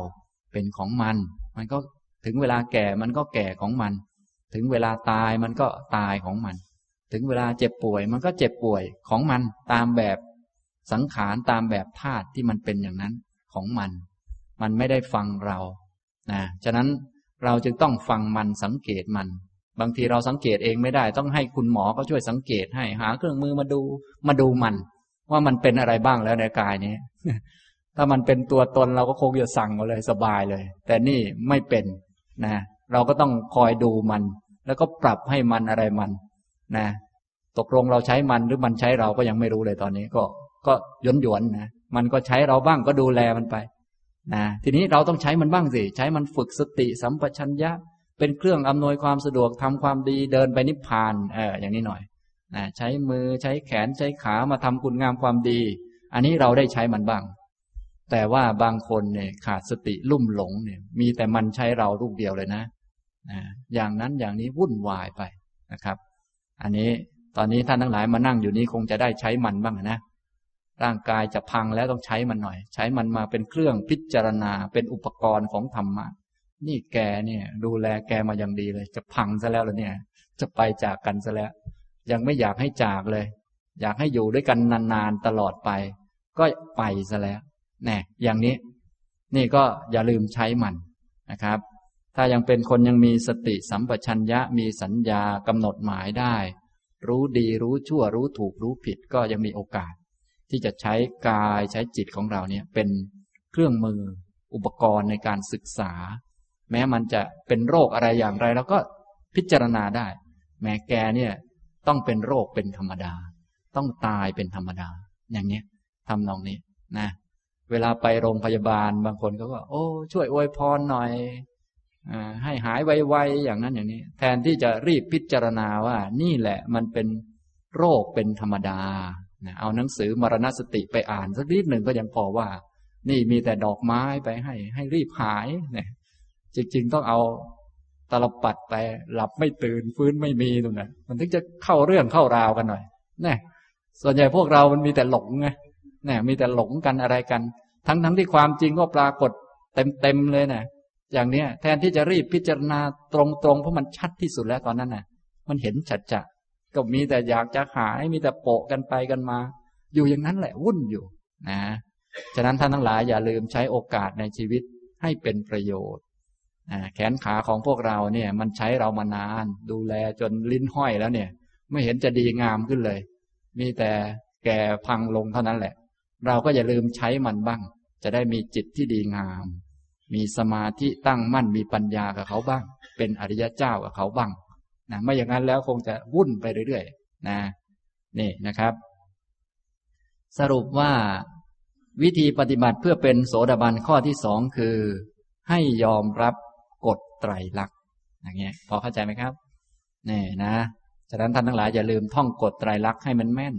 เป็นของมัน มันก็ถึงเวลาแก่มันก็แก่ของมัน ถึงเวลาตายมันก็ตายของมัน ถึงเวลาเจ็บป่วยมันก็เจ็บป่วยของมันตามแบบสังขารตามแบบธาตุที่มันเป็นอย่างนั้นของมัน มันไม่ได้ฟังเรานะฉะนั้นเราจึงต้องฟังมันสังเกตมัน บางทีเราสังเกตเองไม่ได้ ต้องให้คุณหมอเขาช่วยสังเกตให้หาเครื่องมือมาดูมาดูมัน ว่ามันเป็นอะไรบ้างแล้วในกายนี้ ถ้ามันเป็นตัวตนเราก็คงจะสั่งมาเลยสบายเลย แต่นี่ไม่เป็นนะเราก็ต้องคอยดูมัน แล้วก็ปรับให้มันอะไรมัน นะตกลงเราใช้มันหรือมันใช้เราก็ยังไม่รู้เลยตอนนี้ก็ ก็ยนหยวนนะมันก็ใช้เราบ้างก็ดูแลมันไปนะทีนี้เราต้องใช้มันบ้างสิใช้มันฝึกสติสัมปชัญญะ เป็นเครื่องอำนวยความสะดวกทำความดีเดินไปนิพพานเอออย่างนี้หน่อยนะใช้มือใช้แขนใช้ขามาทำคุณงามความดี อันนี้เราได้ใช้มันบ้าง แต่ว่าบางคนเนี่ยขาดสติลุ่มหลงเนี่ย มีแต่มันใช้เราลูกเดียวเลยนะนะอย่างนั้นอย่างนี้วุ่นวายไปนะครับ อันนี้ ตอนนี้ท่านทั้งหลายมานั่งอยู่นี้คงจะได้ใช้มันบ้างนะ ร่างกายจะพังแล้วต้องใช้มันหน่อย ใช้มันมาเป็นเครื่องพิจารณาเป็นอุปกรณ์ของธรรมะ นี่แกเนี่ย ดูแลแกมาอย่างดีเลย จะพังซะแล้วเหรอเนี่ย จะไปจากกันซะแล้ว ยังไม่อยากให้จากเลย อยากให้อยู่ด้วยกันนานๆตลอดไป ก็ไปซะแล้วแน่อย่างนี้ นี่ก็อย่าลืมใช้มันนะครับ ถ้ายังเป็นคนยังมีสติสัมปชัญญะมีสัญญากำหนดหมายได้ รู้ดีรู้ชั่วรู้ถูกรู้ผิดก็ยังมีโอกาส ที่จะใช้กายใช้จิตของเราเนี่ยเป็นเครื่องมืออุปกรณ์ในการศึกษา แม้มันจะเป็นโรคอะไรอย่างไรเราก็พิจารณาได้ แม้แกเนี่ยต้องเป็นโรคเป็นธรรมดา ต้องตายเป็นธรรมดา อย่างเนี้ยทำนองนี้นะ เวลาไปโรงพยาบาลบางคนเขาก็โอ้ ช่วยอวยพรหน่อย ให้หายไวๆอย่างนั้นอย่างนี้ แทนที่จะรีบพิจารณาว่านี่แหละมันเป็นโรคเป็นธรรมดา เอาหนังสือมรณสติไปอ่านสักนิดหนึ่งก็ยังพอว่า นี่มีแต่ดอกไม้ไปให้ ให้รีบหายเนี่ยจริงๆต้องเอาตลปัดไปหลับไม่ตื่นฟื้นไม่มีตรงนั้นมันถึงจะเข้าเรื่องเข้าราวกันหน่อยนี่ส่วนใหญ่พวกเรามันมีแต่หลงไงเนี่ยมีแต่หลงกันอะไรกัน ทั้งทั้งที่ความจริงก็ปรากฏเต็มเต็มเลยนะ อย่างเนี้ยแทนที่จะรีบพิจารณาตรงๆ เพราะมันชัดที่สุดแล้วตอนนั้นน่ะ มันเห็นชัดจะก็มีแต่อยากจะหายมีแต่โปะกันไปกันมา อยู่อย่างนั้นแหละวุ่นอยู่นะฉะนั้นท่านทั้งหลายอย่าลืมใช้โอกาสในชีวิตให้เป็นประโยชน์แขนขาของพวกเราเนี่ย มันใช้เรามานาน ดูแลจนลิ้นห้อยแล้วเนี่ย ไม่เห็นจะดีงามขึ้นเลย มีแต่แก่พังลงเท่านั้นแหละ เราก็อย่าลืมใช้มันบ้าง จะได้มีจิตที่ดีงาม มีสมาธิตั้งมั่นมีปัญญากับเขาบ้าง เป็นอริยเจ้ากับเขาบ้างนะไม่อย่างนั้นแล้วคงจะวุ่นไปเรื่อยๆนะนี่นะครับ สรุปว่าวิธีปฏิบัติเพื่อเป็นโสดาบันข้อที่สองคือ ให้ยอมรับกฎไตรลักษณ์อย่างเงี้ยพอเข้าใจไหมครับนี่นะฉะนั้นท่านทั้งหลายอย่าลืมท่องกฎไตรลักษณ์ให้มันแม่น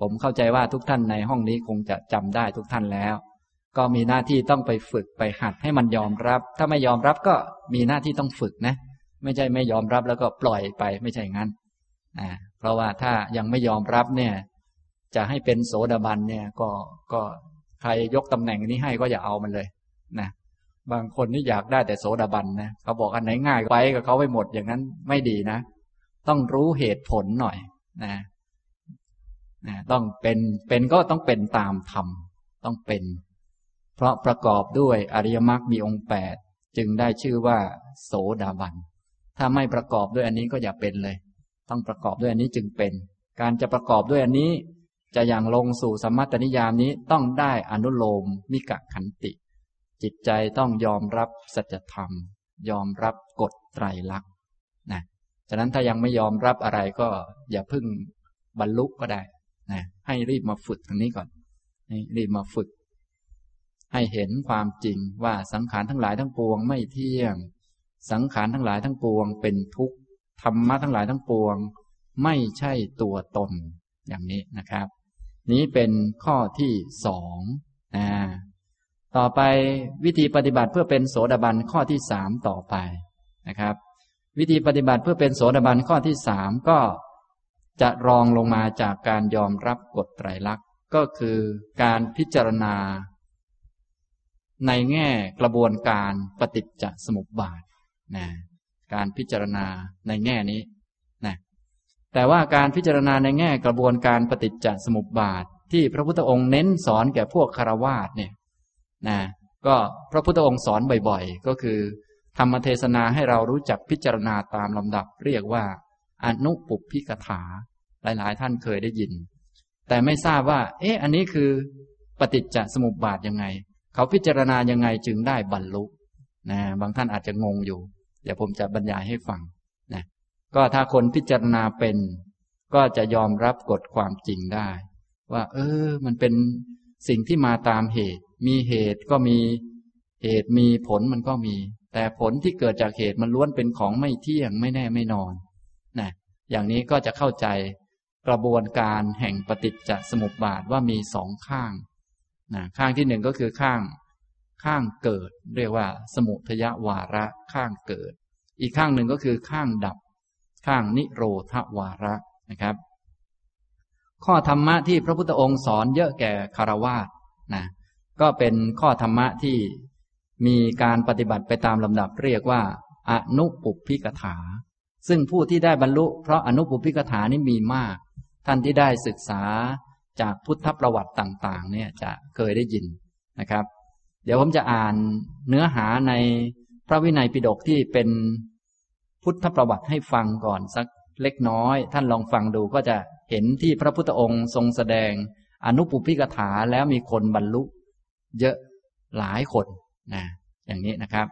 ผมเข้าใจว่าทุกท่านในห้องนี้คงจะจำได้ทุกท่านแล้ว ก็มีหน้าที่ต้องไปฝึกไปหัดให้มันยอมรับ ถ้าไม่ยอมรับก็มีหน้าที่ต้องฝึกนะ ไม่ใช่ไม่ยอมรับแล้วก็ปล่อยไปไม่ใช่งั้นนะเพราะว่าถ้ายังไม่ยอมรับเนี่ย จะให้เป็นโสดาบันเนี่ยก็ก็ใครยกตำแหน่งนี้ให้ก็อย่าเอามันเลยนะบางคนนี่อยากได้แต่โสดาบันนะเขาบอกอันไหนง่ายไปกับเขาไปหมดอย่างนั้นไม่ดีนะ ต้องรู้เหตุผลหน่อยนะนะต้องเป็นเป็นก็ต้องเป็นตามธรรมต้องเป็น เพราะประกอบด้วยอริยมรรคมีองค์แปดจึงได้ชื่อว่า โสดาบัน ถ้าไม่ประกอบด้วยอันนี้ก็อย่าเป็นเลย ต้องประกอบด้วยอันนี้จึงเป็น การจะประกอบด้วยอันนี้ จะอย่างลงสู่สมมัตนิยามนี้ต้องได้อนุโลมมิกะขันติ จิตใจต้องยอมรับสัจธรรม ยอมรับกฎไตรลักษณ์นะฉะนั้นถ้ายังไม่ยอมรับอะไรก็อย่าพึ่งบรรลุก็ได้นะให้รีบมาฝึกตรงนี้ก่อนรีบมาฝึก ให้เห็นความจริงว่าสังขารทั้งหลายทั้งปวงไม่เที่ยง สังขารทั้งหลายทั้งปวง เป็นทุกข์ธรรมะทั้งหลายทั้งปวง ไม่ใช่ตัวตนอย่างนี้นะครับ นี้เป็นข้อที่สองนะต่อไปวิธีปฏิบัติเพื่อเป็นโสดาบันข้อที่สามต่อไปนะครับ วิธีปฏิบัติเพื่อเป็นโสดาบันข้อที่สามก็จะรองลงมาจากการยอมรับกฎไตรลักษณ์ก็คือการพิจารณา ในแง่กระบวนการปฏิจจสมุปบาทนะการพิจารณาในแง่นี้แต่ว่าการพิจารณาในแง่กระบวนการปฏิจจสมุปบาท ที่พระพุทธองค์เน้นสอนแก่พวกคารวาสเนี่ยนะก็พระพุทธองค์สอนบ่อยๆ ก็คือ ธรรมเทศนาให้เรารู้จักพิจารณาตามลำดับ เรียกว่าอนุปุพิกถา หลายๆ ท่านเคยได้ยิน แต่ไม่ทราบว่า เอ๊ะอันนี้คือปฏิจจสมุปบาทยังไง เขาพิจารณายังไงจึงได้บรรลุนะบางท่านอาจจะงงอยู่ เดี๋ยวผมจะบรรยายให้ฟังก็ถ้าคนพิจารณาเป็น ก็จะยอมรับกฎความจริงได้ ว่า เออ มันเป็นสิ่งที่มาตามเหตุ มีเหตุก็มีเหตุมีผลมันก็มี แต่ผลที่เกิดจากเหตุมันล้วนเป็นของไม่เที่ยงไม่แน่ไม่นอนนะอย่างนี้ก็จะเข้าใจกระบวนการแห่งปฏิจจสมุปบาทว่ามีสองข้าง นะข้างที่หนึ่งก็คือข้าง ข้างเกิด เรียกว่า สมุทยวาระข้างเกิด อีกข้างหนึ่งก็คือข้างดับ ข้างนิโรธวาระนะครับ ข้อธรรมะที่พระพุทธองค์สอนเยอะแก่คารวาสนะก็เป็นข้อธรรมะที่มีการปฏิบัติไปตามลำดับเรียกว่า อนุปุพิกถา ซึ่งผู้ที่ได้บรรลุ เพราะอนุปุพิกถานี้มีมาก ท่านที่ได้ศึกษา จากพุทธประวัติต่างๆ เนี่ยจะเคยได้ยินนะครับ เดี๋ยวผมจะอ่านเนื้อหาในพระวินัยปิฎกที่เป็นพุทธประวัติให้ฟังก่อนสักเล็กน้อย ท่านลองฟังดูก็จะเห็นที่พระพุทธองค์ทรงแสดงอนุปุพิกถาแล้วมีคนบรรลุ เยอะหลายคนนะอย่างนี้นะครับ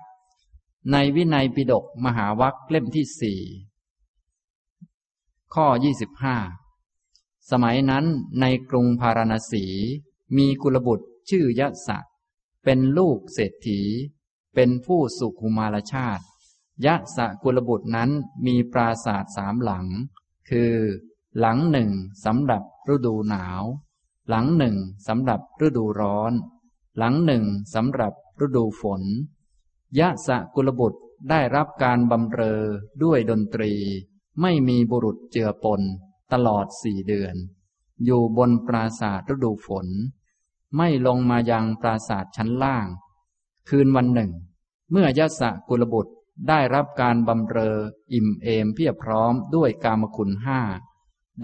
ในวินัยปิฎกมหาวัคเล่มที่สี่ข้อยี่สิบห้า สมัยนั้นในกรุงพาราณสี มีกุลบุตรชื่อยะสะ เป็นลูกเศรษฐี เป็นผู้สุขุมารชาติ ยะสะกุลบุตรนั้นมีปราศาสตร์สามหลัง คือ หลังหนึ่งสำหรับฤดูหนาว หลังหนึ่งสำหรับฤดูร้อน หลังหนึ่งสำหรับฤดูฝน ยะสะกุลบุตรได้รับการบำเรอด้วยดนตรี ไม่มีบุรุษเจือปน ตลอดสี่เดือน อยู่บนปราศาสตร์ฤดูฝน ไม่ลงมายังปราสาทชั้นล่าง คืนวันหนึ่ง เมื่อยะสะกุลบุตรได้รับการบำเรออิ่มเอมเพียบพร้อมด้วยกามคุณห้า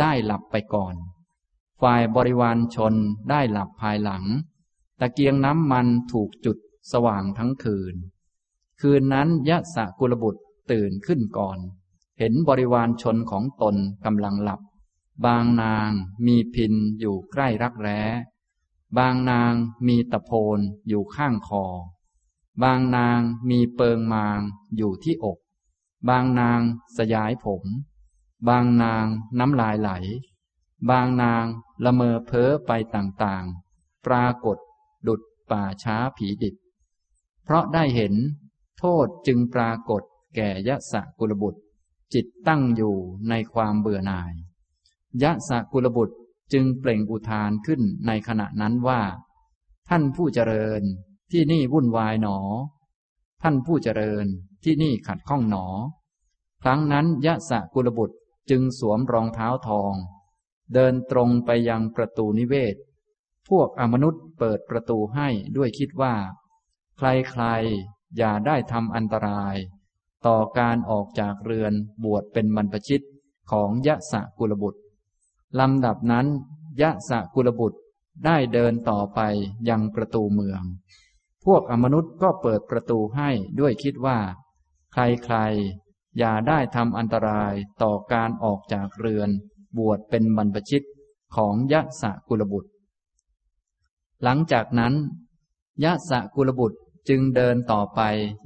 ได้หลับไปก่อน ฝ่ายบริวารชนได้หลับภายหลัง ตะเกียงน้ำมันถูกจุดสว่างทั้งคืน คืนนั้นยะสะกุลบุตรตื่นขึ้นก่อน เห็นบริวารชนของตนกำลังหลับ บางนางมีพินอยู่ใกล้รักแร้ บางนางมีตะโพนอยู่ข้างคอ บางนางมีเปิงมางอยู่ที่อก บางนางสยายผม บางนางน้ำลายไหล บางนางละเมอเพ้อไปต่างๆ ปรากฏดุดป่าช้าผีดิบ เพราะได้เห็น โทษจึงปรากฏแก่ยะสะกุลบุตร จิตตั้งอยู่ในความเบื่อหน่าย ยะสะกุลบุตรจึงเปล่งอุทานขึ้นในขณะนั้นว่า ท่านผู้เจริญที่นี่วุ่นวายหนอ ท่านผู้เจริญที่นี่ขัดข้องหนอ ครั้งนั้นยะสะกุลบุตรจึงสวมรองเท้าทอง เดินตรงไปยังประตูนิเวศ พวกอมนุษย์เปิดประตูให้ด้วยคิดว่า ใครๆ อย่าได้ทำอันตราย ต่อการออกจากเรือนบวชเป็นบรรพชิตของยะสะกุลบุตร ลำดับนั้นยะสะกุลบุตรได้เดินต่อไปยังประตูเมือง พวกอมนุษย์ก็เปิดประตูให้ด้วยคิดว่า ใครๆ อย่าได้ทำอันตรายต่อการออกจากเรือน บวชเป็นบรรพชิตของยะสะกุลบุตร หลังจากนั้นยะสะกุลบุตรจึงเดินต่อไป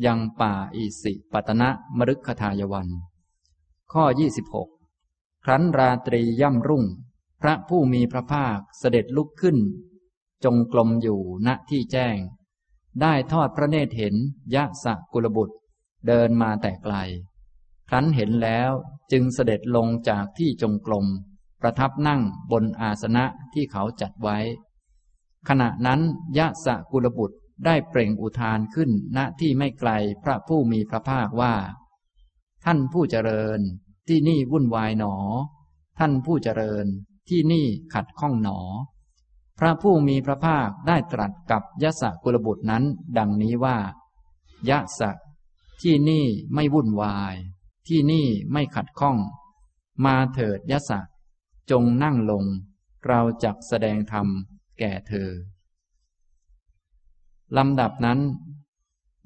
ยังป่าอิสิปตนะมฤคทายวัน ข้อ 26 ครั้นราตรีย่ำรุ่ง พระผู้มีพระภาคเสด็จลุกขึ้น จงกลมอยู่ณที่แจ้ง ได้ทอดพระเนตรเห็นยะสะกุลบุตร เดินมาแต่ไกล ครั้นเห็นแล้วจึงเสด็จลงจากที่จงกลม ประทับนั่งบนอาสนะที่เขาจัดไว้ ขณะนั้นยะสะกุลบุตรได้เปล่งอุทานขึ้นณที่ไม่ไกลพระผู้มีพระภาคว่า ท่านผู้เจริญ ที่นี่วุ่นวายหนอ ท่านผู้เจริญ ที่นี่ขัดข้องหนอ พระผู้มีพระภาคได้ตรัสกับยะสะกุลบุตรนั้น ดังนี้ว่ายะสะ ที่นี่ไม่วุ่นวาย ที่นี่ไม่ขัดข้อง มาเถิดยะสะ จงนั่งลง เราจักแสดงธรรมแก่เธอลำดับนั้น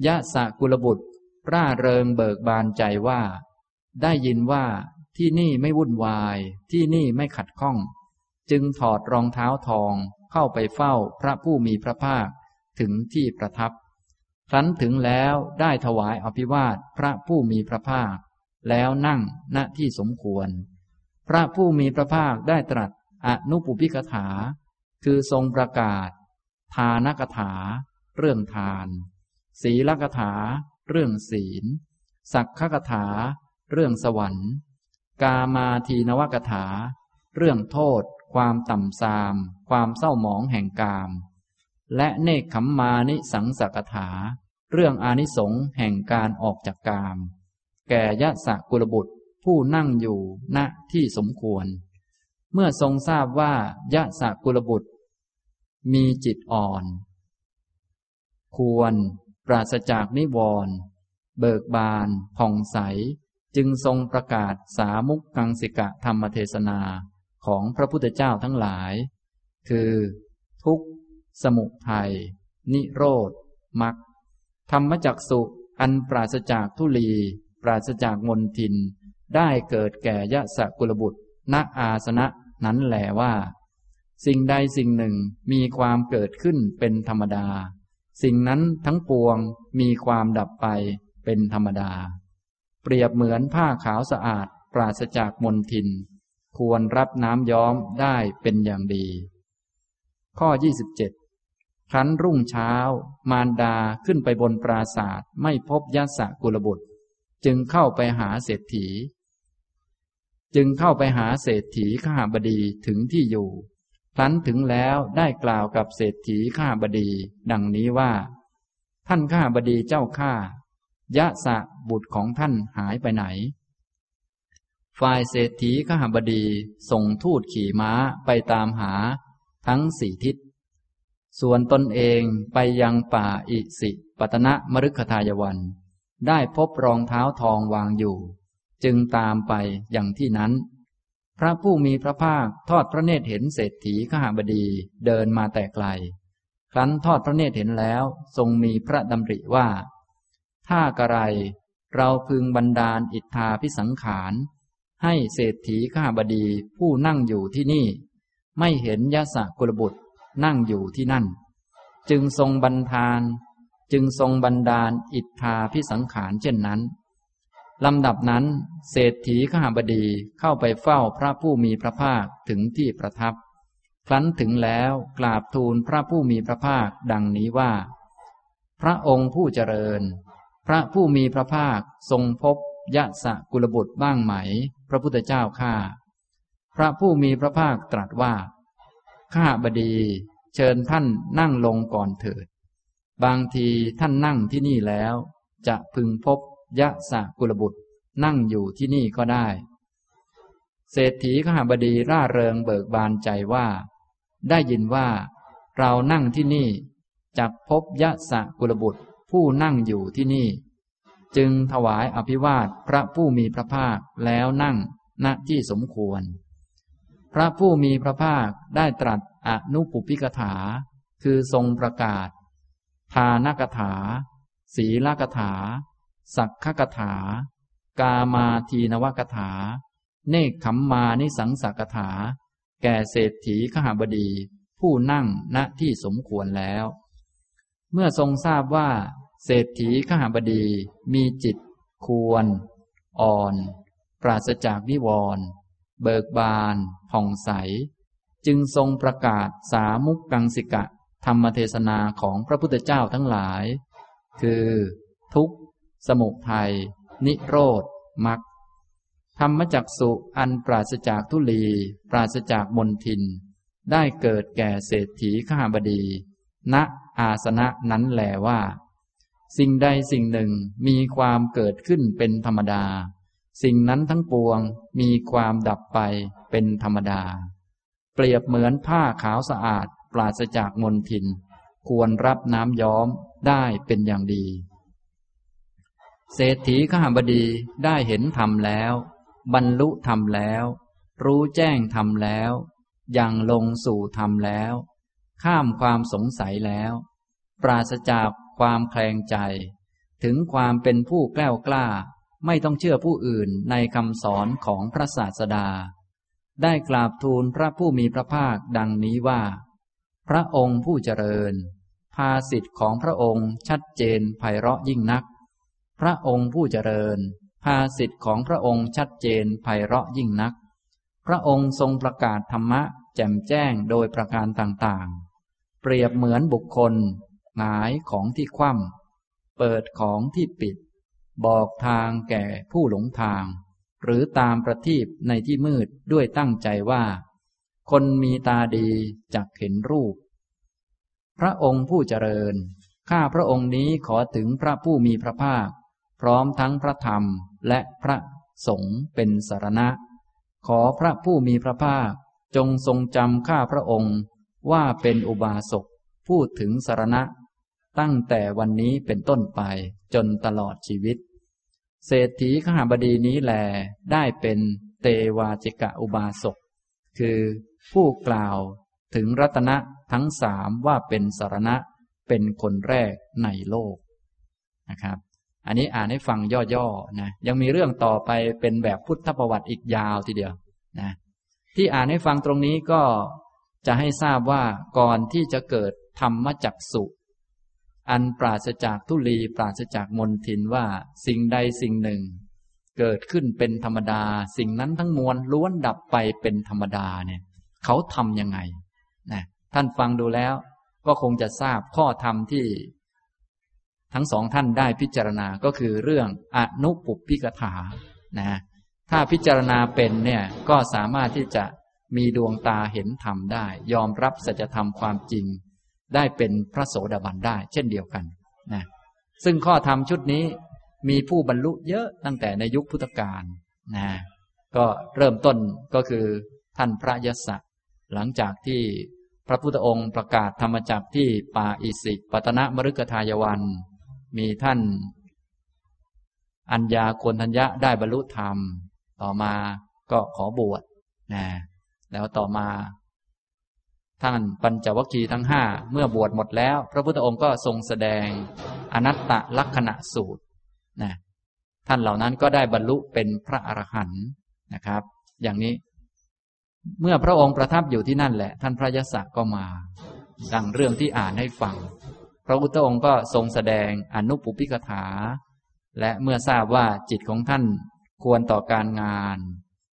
ยะสะกุลบุตรร่าเริงเบิกบานใจว่า ได้ยินว่าที่นี่ไม่วุ่นวาย ที่นี่ไม่ขัดข้อง จึงถอดรองเท้าทองเข้าไปเฝ้าพระผู้มีพระภาคถึงที่ประทับ ครั้นถึงแล้วได้ถวายอภิวาทพระผู้มีพระภาค แล้วนั่งณที่สมควร พระผู้มีพระภาคได้ตรัสอนุปุพิกถา คือทรงประกาศ ทานกถา เรื่องทาน ศีลกถา เรื่องศีล สักขกถา เรื่องสวรรค์ กามาทีนวกถา เรื่องโทษ ความต่ำทราม ความเศร้าหมองแห่งกาม และเนคขมมานิสังสกถา เรื่องอานิสงส์แห่งการออกจากกาม แก่ยะสะกุลบุตรผู้นั่งอยู่ณที่สมควร เมื่อทรงทราบว่ายะสะกุลบุตร มีจิตอ่อน ควร ปราศจากนิวรณ์เบิกบานผ่องใส จึงทรงประกาศสามุกกังสิกะธรรมเทศนาของพระพุทธเจ้าทั้งหลาย คือ ทุกสมุทัย นิโรธมักธรรมจักสุอันปราศจากทุลี ปราศจากมนทิน ได้เกิดแก่ยะสกุลบุตร ณอาสนะนั้นแหลว่า สิ่งใดสิ่งหนึ่งมีความเกิดขึ้นเป็นธรรมดา สิ่งนั้นทั้งปวงมีความดับไปเป็นธรรมดา เปรียบเหมือนผ้าขาวสะอาด ปราศจากมลทิน ควรรับน้ำย้อมได้เป็นอย่างดี ข้อ 27 ครั้นรุ่งเช้า มารดาขึ้นไปบนปราศาสตร์ไม่พบยะสะกุลบุตร จึงเข้าไปหาเศรษฐี จึงเข้าไปหาเศรษฐีข้าบดีถึงที่อยู่ครั้นถึงแล้วได้กล่าวกับเศรษฐีข้าบดี ดังนี้ว่า ท่านข้าบดีเจ้าข้า ยะสะบุตรของท่านหายไปไหน ฝ่ายเศรษฐีข้าบดีส่งทูตขี่ม้าไปตามหาทั้งสี่ทิศ ส่วนตนเองไปยังป่าอิสิปตนะมฤคทายวัน ได้พบรองเท้าทองวางอยู่ จึงตามไปอย่างที่นั้น พระผู้มีพระภาคทอดพระเนตรเห็นเศรษฐีขหบดีเดินมาแต่ไกล ครั้นทอดพระเนตรเห็นแล้วทรงมีพระดำริว่า ถ้ากระไร เราพึงบันดาลอิทธาพิสังขาร ให้เศรษฐีขหบดีผู้นั่งอยู่ที่นี่ ไม่เห็นยะสะกุลบุตรนั่งอยู่ที่นั่น จึงทรงบันทาน จึงทรงบันดาลอิทธาพิสังขารเช่นนั้นลำดับนั้น เศรษฐีขหบดีเข้าไปเฝ้าพระผู้มีพระภาคถึงที่ประทับ ครั้นถึงแล้วกราบทูลพระผู้มีพระภาคดังนี้ว่า พระองค์ผู้เจริญ พระผู้มีพระภาคทรงพบยะสะกุลบุตรบ้างไหม พระพุทธเจ้าข้าพระผู้มีพระภาคตรัสว่า ข้าบดี เชิญท่านนั่งลงก่อนเถิด บางทีท่านนั่งที่นี่แล้ว จะพึงพบยะสะกุลบุตรนั่งอยู่ที่นี่ก็ได้ เศรษฐีข้าบดีร่าเริงเบิกบานใจว่า ได้ยินว่า เรานั่งที่นี่จักพบยะสะกุลบุตร ผู้นั่งอยู่ที่นี่ จึงถวายอภิวาทพระผู้มีพระภาคแล้วนั่งณที่สมควร พระผู้มีพระภาคได้ตรัสอนุปุพิกถา คือทรงประกาศ ทานกถา ศีลกถา สักขกถา กามาทีนวกถา เนคขมมานิสังสักถา แก่เศรษฐีขหบดี ผู้นั่งณที่สมควรแล้ว เมื่อทรงทราบว่า เศรษฐีขหบดีมีจิต ควร อ่อน ปราศจากนิวรณ์เบิกบาน ผ่องใส จึงทรงประกาศสามุกกังสิกะ ธรรมเทศนาของพระพุทธเจ้าทั้งหลาย คือ ทุกข์สมุทัย นิโรธมรรคธรรมจักสุอันปราศจากทุลี ปราศจากมนทิน ได้เกิดแก่เศรษฐีข้าบดี ณอาสนะนั้นแหลว่า สิ่งใดสิ่งหนึ่งมีความเกิดขึ้นเป็นธรรมดา สิ่งนั้นทั้งปวงมีความดับไปเป็นธรรมดา เปรียบเหมือนผ้าขาวสะอาดปราศจากมลทิน ควรรับน้ำย้อมได้เป็นอย่างดี เศรษฐีขหบดีได้เห็นธรรมแล้ว บรรลุธรรมแล้ว รู้แจ้งธรรมแล้วยังลงสู่ธรรมแล้ว ข้ามความสงสัยแล้ว ปราศจาก ความแคลงใจ ถึงความเป็นผู้แกล้วกล้า ไม่ต้องเชื่อผู้อื่นในคำสอนของพระศาสดา ได้กราบทูลพระผู้มีพระภาคดังนี้ว่า พระองค์ผู้เจริญ ภาสิทธิ์ของพระองค์ชัดเจนไพเราะยิ่งนัก พระองค์ผู้เจริญ ภาสิทธิ์ของพระองค์ชัดเจนไพเราะยิ่งนัก พระองค์ทรงประกาศธรรมะแจ่มแจ้งโดยประการต่างๆ เปรียบเหมือนบุคคล หงายของที่คว่ำเปิดของที่ปิด บอกทางแก่ผู้หลงทาง หรือตามประทีปในที่มืดด้วยตั้งใจว่า คนมีตาดีจักเห็นรูป พระองค์ผู้เจริญ ข้าพระองค์นี้ขอถึงพระผู้มีพระภาค พร้อมทั้งพระธรรมและพระสงฆ์เป็นสารณะ ขอพระผู้มีพระภาคจงทรงจำข้าพระองค์ว่าเป็นอุบาสกพูดถึงสารณะ ตั้งแต่วันนี้เป็นต้นไปจนตลอดชีวิต เศรษฐีขหาบดีนี้แลได้เป็นเตวาจิกะอุบาสก คือผู้กล่าวถึงรัตนะทั้งสามว่าเป็นสารณะเป็นคนแรกในโลกนะครับ อันนี้อ่านให้ฟังย่อๆนะยังมีเรื่องต่อไปเป็นแบบพุทธประวัติอีกยาวทีเดียวนะที่อ่านให้ฟังตรงนี้ก็จะให้ทราบว่าก่อนที่จะเกิดธรรมจักสุ อันปราศจากทุลีปราศจากมนทินว่าสิ่งใดสิ่งหนึ่ง เกิดขึ้นเป็นธรรมดา สิ่งนั้นทั้งมวลล้วนดับไปเป็นธรรมดาเนี่ย เขาทำยังไงนะท่านฟังดูแล้ว ก็คงจะทราบข้อธรรมที่ ทั้งสองท่านได้พิจารณาก็คือเรื่องอนุปุพิกถานะถ้าพิจารณาเป็นเนี่ยก็สามารถที่จะมีดวงตาเห็นธรรมได้ ยอมรับสัจธรรมความจริง ได้เป็นพระโสดาบันได้ เช่นเดียวกันนะซึ่งข้อธรรมชุดนี้มีผู้บรรลุเยอะตั้งแต่ในยุคพุทธกาลนะก็เริ่มต้นก็คือท่านพระยศหลังจากที่พระพุทธองค์ประกาศธรรมจักที่ป่าอิสิปตนะมฤกทายวัน มีท่าน อัญญาโกนทัญญะได้บรรลุธรรม ต่อมาก็ขอบวชนะแล้วต่อมา ท่านปัญจวัคคีย์ทั้งห้าเมื่อบวชหมดแล้ว พระพุทธองค์ก็ทรงแสดงอนัตตลักษณะสูตรนะท่านเหล่านั้นก็ได้บรรลุเป็นพระอรหันต์นะครับ อย่างนี้ เมื่อพระองค์ประทับอยู่ที่นั่นแหละ ท่านพระยศก็มา ดังเรื่องที่อ่านให้ฟัง พระพุทธองค์ก็ทรงแสดงอนุปุพิกถา และเมื่อทราบว่าจิตของท่านควรต่อการงาน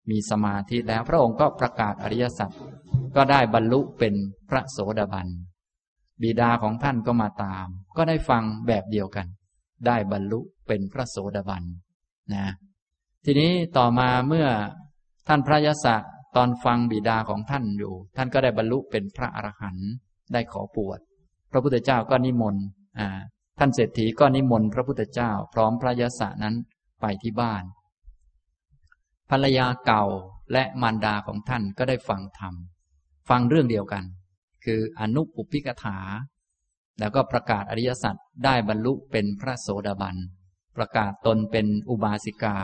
มีสมาธิแล้วพระองค์ก็ประกาศอริยสัจ ก็ได้บรรลุเป็นพระโสดาบัน บิดาของท่านก็มาตาม ก็ได้ฟังแบบเดียวกัน ได้บรรลุเป็นพระโสดาบันนะ ทีนี้ต่อมาเมื่อท่านพระยศตอนฟังบิดาของท่านอยู่ ท่านก็ได้บรรลุเป็นพระอรหันต์ได้ขอปวด พระพุทธเจ้าก็นิมนต์ท่านเศรษฐีก็นิมนต์พระพุทธเจ้า พร้อมพระยศนั้นไปที่บ้าน ภรรยาเก่าและมารดาของท่านก็ได้ฟังธรรม ฟังเรื่องเดียวกัน คืออนุปุพิกถา แล้วก็ประกาศอริยสัจได้บรรลุเป็นพระโสดาบัน ประกาศตนเป็นอุบาสิกา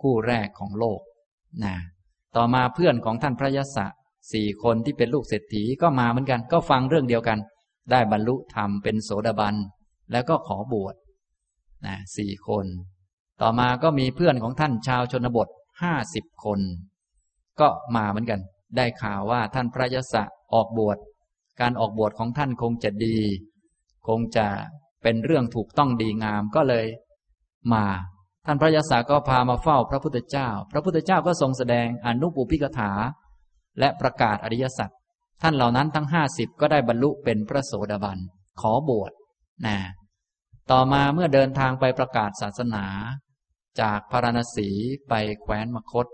คู่แรกของโลกนะต่อมาเพื่อนของท่านพระยศสี่คนที่เป็นลูกเศรษฐีก็มาเหมือนกัน ก็ฟังเรื่องเดียวกัน ได้บรรลุธรรมเป็นโสดาบัน แล้วก็ขอบวชนะสี่คน ต่อมาก็มีเพื่อนของท่านชาวชนบทห้าสิบคน ก็มาเหมือนกัน ได้ข่าวว่าท่านพระยศออกบวช การออกบวชของท่านคงจะดี คงจะเป็นเรื่องถูกต้องดีงามก็เลยมา ท่านพระยศก็พามาเฝ้าพระพุทธเจ้า พระพุทธเจ้าก็ทรงแสดงอนุปุพิกถา และประกาศอริยสัจ ท่านเหล่านั้นทั้งห้าสิบก็ได้บรรลุเป็นพระโสดาบัน ขอบวชนะต่อมาเมื่อเดินทางไปประกาศศาสนา จากพาราณสีไปแคว้นมคต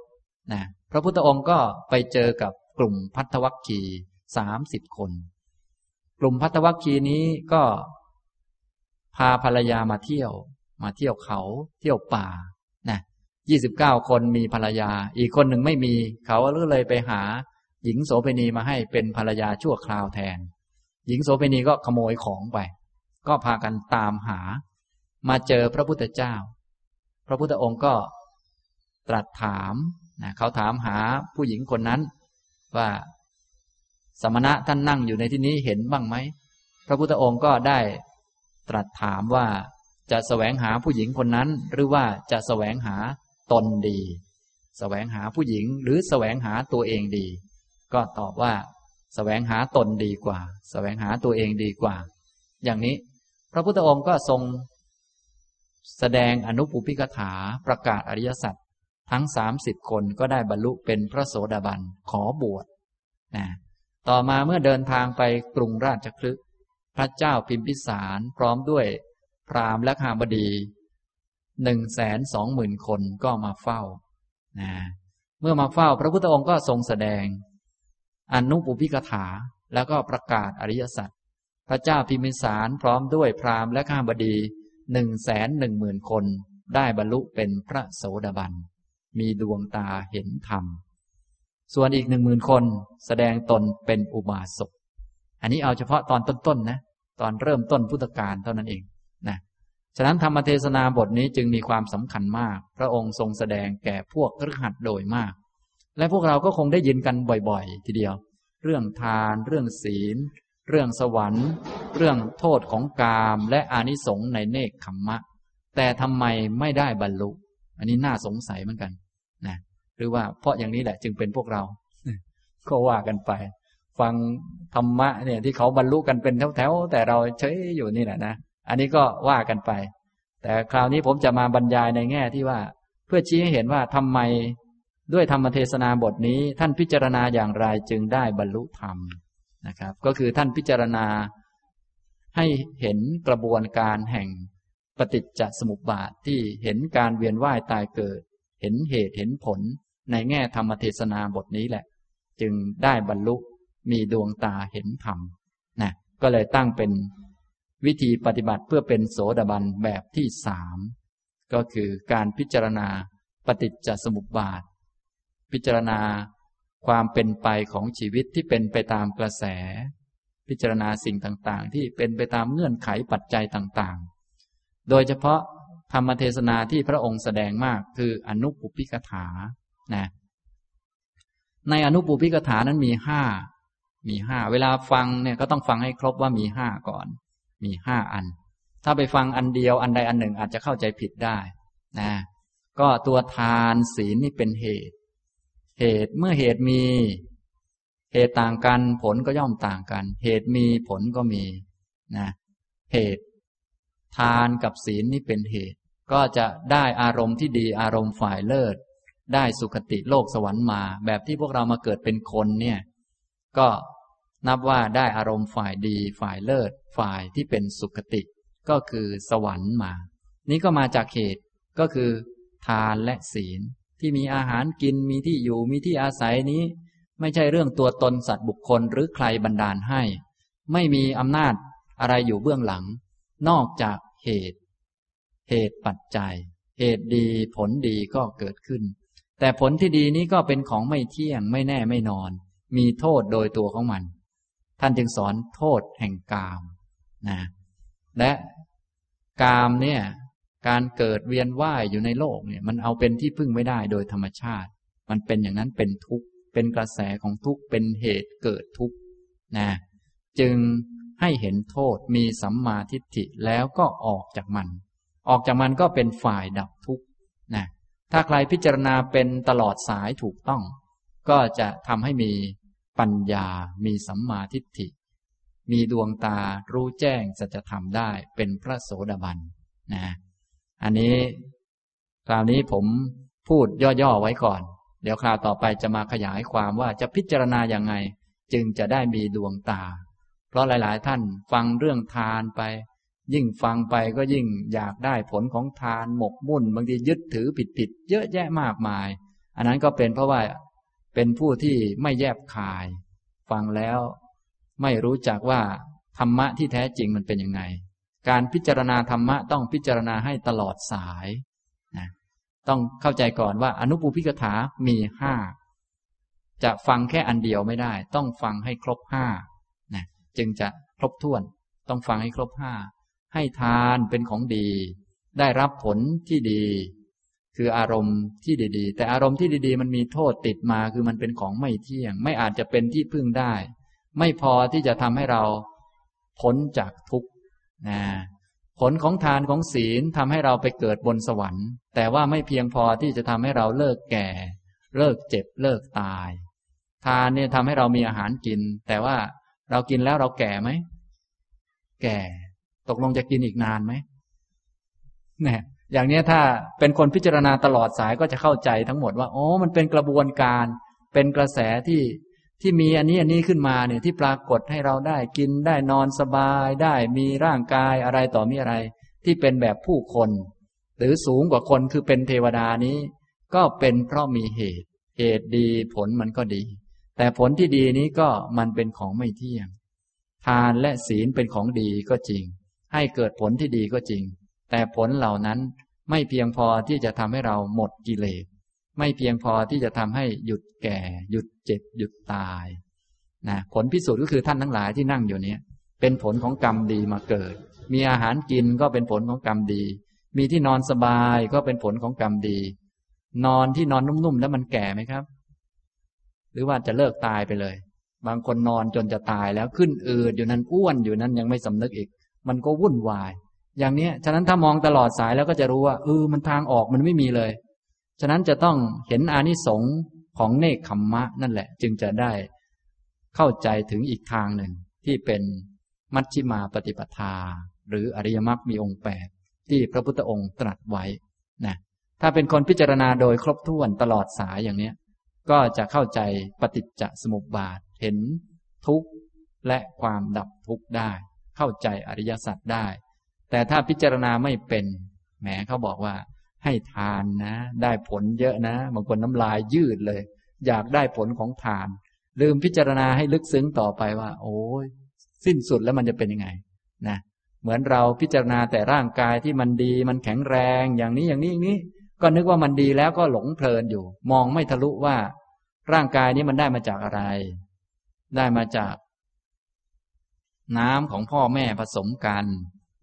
นะ พระพุทธองค์ก็ไปเจอกับกลุ่มพัทธวัคคีสามสิบคน กลุ่มพัทธวัคคีนี้ก็พาภรรยามาเที่ยว มาเที่ยวเขาเที่ยวป่านะยี่สิบเก้าคนมีภรรยา อีกคนหนึ่งไม่มีเขาก็เลยไปหา หญิงโสเภณีมาให้เป็นภรรยาชั่วคราวแทน หญิงโสเภณีก็ขโมยของไป ก็พากันตามหา มาเจอพระพุทธเจ้า พระพุทธองค์ก็ตรัสถาม นะเขาถามหาผู้หญิงคนนั้น ว่าสมณะท่านนั่งอยู่ในที่นี้เห็นบ้างไหมพระพุทธองค์ก็ได้ตรัสถามว่าจะแสวงหาผู้หญิงคนนั้น หรือว่าจะแสวงหาตนดีแสวงหาผู้หญิงหรือแสวงหาตัวเองดี ก็ตอบว่าแสวงหาตนดีกว่าแสวงหาตัวเองดีกว่า อย่างนี้ พระพุทธองค์ก็ทรง แสดงอนุปุพิกถาประกาศอริยสัจ ทั้งสามสิบคนก็ได้บรรลุเป็นพระโสดาบันขอบวชนะต่อมาเมื่อเดินทางไปกรุงราชคลึกพระเจ้าพิมพิสารพร้อมด้วยพราหมณ์และข้าบดีหนึ่งแสนสองหมื่นคนก็มาเฝ้านะเมื่อมาเฝ้าพระพุทธองค์ก็ทรงแสดงอนุปุพิกถาแล้วก็ประกาศอริยสัจพระเจ้าพิมพิสารพร้อมด้วยพราหมณ์และข้าบดีหนึ่งแสนหนึ่งหมื่นคนได้บรรลุเป็นพระโสดาบัน มีดวงตาเห็นธรรม ส่วนอีกหนึ่งหมื่นคนแสดงตนเป็นอุบาสก อันนี้เอาเฉพาะตอนต้นๆนะตอนเริ่มต้นพุทธกาลเท่านั้นเองนะ ฉะนั้นธรรมเทศนาบทนี้จึงมีความสำคัญมาก พระองค์ทรงแสดงแก่พวกฤหัสโดยมาก และพวกเราก็คงได้ยินกันบ่อยๆ ทีเดียว เรื่องทาน เรื่องศีล เรื่องสวรรค์ เรื่องโทษของกาม และอานิสงส์ในเนคขมมะ แต่ทำไมไม่ได้บรรลุ อันนี้น่าสงสัยเหมือนกันนะหรือว่าเพราะอย่างนี้แหละจึงเป็นพวกเรา ก็ว่ากันไป ฟังธรรมะเนี่ยที่เขาบรรลุกันเป็นแถวๆแต่เราเฉยอยู่นี่แหละนะอันนี้ก็ว่ากันไป แต่คราวนี้ผมจะมาบรรยายในแง่ที่ว่า เพื่อชี้ให้เห็นว่าทำไมด้วยธรรมเทศนาบทนี้ท่านพิจารณาอย่างไรจึงได้บรรลุธรรมนะครับ ก็คือท่านพิจารณาให้เห็นกระบวนการแห่ง ปฏิจจสมุปบาทที่เห็นการเวียนว่ายตายเกิด เห็นเหตุเห็นผลในแง่ธรรมเทศนาบทนี้แหละ จึงได้บรรลุมีดวงตาเห็นธรรมนะก็เลยตั้งเป็นวิธีปฏิบัติเพื่อเป็นโสดาบันแบบที่สามก็คือการพิจารณาปฏิจจสมุปบาท พิจารณาความเป็นไปของชีวิตที่เป็นไปตามกระแส พิจารณาสิ่งต่างๆ ที่เป็นไปตามเงื่อนไขปัจจัยต่างๆ โดยเฉพาะธรรมเทศนาที่พระองค์แสดงมากคืออนุปุพิกถานะในอนุปุพิกถานั้นมีห้ามีห้าเวลาฟังเนี่ยก็ต้องฟังให้ครบว่ามีห้าก่อน มีห้าอัน ถ้าไปฟังอันเดียวอันใดอันหนึ่งอาจจะเข้าใจผิดได้นะก็ตัวทานศีลนี่เป็นเหตุ เหตุเมื่อเหตุมี เหตุต่างกัน ผลก็ย่อมต่างกัน เหตุมีผลก็มีนะเหตุ ทานกับศีลนี่เป็นเหตุ ก็จะได้อารมณ์ที่ดีอารมณ์ฝ่ายเลิศ ได้สุคติโลกสวรรค์มา แบบที่พวกเรามาเกิดเป็นคนเนี่ย ก็นับว่าได้อารมณ์ฝ่ายดีฝ่ายเลิศ ฝ่ายที่เป็นสุคติ ก็คือสวรรค์มา นี้ก็มาจากเหตุก็คือ ทานและศีลที่มีอาหารกินมีที่อยู่มีที่อาศัยนี้ ไม่ใช่เรื่องตัวตนสัตว์บุคคลหรือใครบันดาลให้ ไม่มีอำนาจอะไรอยู่เบื้องหลัง นอกจาก เหตุ เหตุปัจจัย เหตุดีผลดีก็เกิดขึ้น แต่ผลที่ดีนี้ก็เป็นของไม่เที่ยงไม่แน่ไม่นอน มีโทษโดยตัวของมัน ท่านจึงสอนโทษแห่งกามนะและกามเนี่ยการเกิดเวียนว่ายอยู่ในโลกเนี่ย มันเอาเป็นที่พึ่งไม่ได้โดยธรรมชาติ มันเป็นอย่างนั้นเป็นทุกข์เป็นกระแสของทุกข์เป็นเหตุเกิดทุกข์นะจึง ให้เห็นโทษมีสัมมาทิฏฐิแล้วก็ออกจากมัน ออกจากมันก็เป็นฝ่ายดับทุกข์นะถ้าใครพิจารณาเป็นตลอดสายถูกต้อง ก็จะทำให้มีปัญญา มีสัมมาทิฏฐิ มีดวงตารู้แจ้งสัจธรรมได้เป็นพระโสดาบันนะอันนี้ คราวนี้ผมพูดย่อๆไว้ก่อน เดี๋ยวคราวต่อไปจะมาขยายความว่าจะพิจารณาอย่างไง จึงจะได้มีดวงตา เพราะหลาย ๆ ท่านฟังเรื่องทานไป ยิ่งฟังไปก็ยิ่งอยากได้ผลของทานหมกมุ่น บางทียึดถือผิดๆเยอะแยะมากมาย อันนั้นก็เป็นเพราะว่าเป็นผู้ที่ไม่แยบคาย ฟังแล้วไม่รู้จักว่าธรรมะที่แท้จริงมันเป็นยังไง การพิจารณาธรรมะต้องพิจารณาให้ตลอดสายนะต้องเข้าใจก่อนว่าอนุปูพิกถามีห้าจะฟังแค่อันเดียวไม่ได้ ต้องฟังให้ครบห้า จึงจะครบถ้วน ต้องฟังให้ครบห้าให้ทานเป็นของดี ได้รับผลที่ดี คืออารมณ์ที่ดีๆ แต่อารมณ์ที่ดีๆ มันมีโทษติดมาคือมันเป็นของไม่เที่ยง ไม่อาจจะเป็นที่พึ่งได้ ไม่พอที่จะทำให้เราพ้นจากทุกข์นะผลของทานของศีลทำให้เราไปเกิดบนสวรรค์ แต่ว่าไม่เพียงพอที่จะทำให้เราเลิกแก่ เลิกเจ็บเลิกตาย ทานเนี่ยทำให้เรามีอาหารกิน แต่ว่า เรากินแล้วเราแก่ไหม แก่ ตกลงจะกินอีกนานไหมเนี่ยอย่างนี้ถ้าเป็นคนพิจารณาตลอดสายก็จะเข้าใจทั้งหมดว่า โอ้ มันเป็นกระบวนการ เป็นกระแสที่ที่มีอันนี้อันนี้ขึ้นมาเนี่ยที่ปรากฏให้เราได้กินได้นอนสบายได้มีร่างกายอะไรต่อมีอะไร ที่เป็นแบบผู้คน หรือสูงกว่าคนคือเป็นเทวดานี้ ก็เป็นเพราะมีเหตุ เหตุดีผลมันก็ดี แต่ผลที่ดีนี้ก็มันเป็นของไม่เที่ยง ทานและศีลเป็นของดีก็จริง ให้เกิดผลที่ดีก็จริง แต่ผลเหล่านั้นไม่เพียงพอที่จะทำให้เราหมดกิเลส ไม่เพียงพอที่จะทำให้หยุดแก่ หยุดเจ็บ หยุดตายนะผลพิสูจน์ก็คือท่านทั้งหลายที่นั่งอยู่นี้เป็นผลของกรรมดีมาเกิด มีอาหารกินก็เป็นผลของกรรมดี มีที่นอนสบายก็เป็นผลของกรรมดี นอนที่นอนนุ่มๆแล้วมันแก่ไหมครับ หรือว่าจะเลิกตายไปเลย บางคนนอนจนจะตายแล้วขึ้นอืดอยู่นั้นอ้วนอยู่นั้นยังไม่สำนึกอีก มันก็วุ่นวาย อย่างนี้ฉะนั้นถ้ามองตลอดสายแล้วก็จะรู้ว่าเออมันทางออกมันไม่มีเลย ฉะนั้นจะต้องเห็นอานิสงส์ของเนคขมมะนั่นแหละ จึงจะได้เข้าใจถึงอีกทางหนึ่งที่เป็นมัชชิมาปฏิปทา หรืออริยมรรคมีองค์แปดที่พระพุทธองค์ตรัสไว้นะถ้าเป็นคนพิจารณาโดยครบถ้วนตลอดสายอย่างนี้ ก็จะเข้าใจปฏิจจสมุปบาทเห็นทุกข์และความดับทุกข์ได้ เข้าใจอริยสัจได้ แต่ถ้าพิจารณาไม่เป็นแหมเขาบอกว่า ให้ทานนะ ได้ผลเยอะนะบางคนน้ำลายยืดเลย อยากได้ผลของทาน ลืมพิจารณาให้ลึกซึ้งต่อไปว่า โอ้ยสิ้นสุดแล้วมันจะเป็นยังไงนะเหมือนเราพิจารณาแต่ร่างกายที่มันดีมันแข็งแรงอย่างนี้อย่างนี้อย่างนี้ ก็นึกว่ามันดีแล้วก็หลงเพลินอยู่ มองไม่ทะลุว่า ร่างกายนี้มันได้มาจากอะไร ได้มาจาก น้ำของพ่อแม่ผสมกัน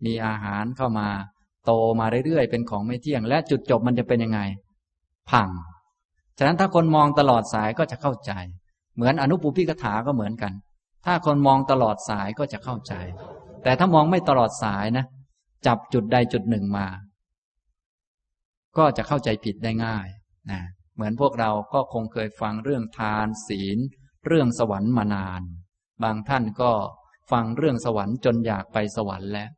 มีอาหารเข้ามา โตมาเรื่อยๆเป็นของไม่เที่ยง และจุดจบมันจะเป็นยังไง พัง ฉะนั้นถ้าคนมองตลอดสายก็จะเข้าใจ เหมือนอนุปุพิกถาก็เหมือนกัน ถ้าคนมองตลอดสายก็จะเข้าใจ แต่ถ้ามองไม่ตลอดสายนะ จับจุดใดจุดหนึ่งมา ก็จะเข้าใจผิดได้ง่ายนะเหมือนพวกเราก็คงเคยฟังเรื่องทานศีล เรื่องสวรรค์มานาน บางท่านก็ฟังเรื่องสวรรค์จนอยากไปสวรรค์แล้ว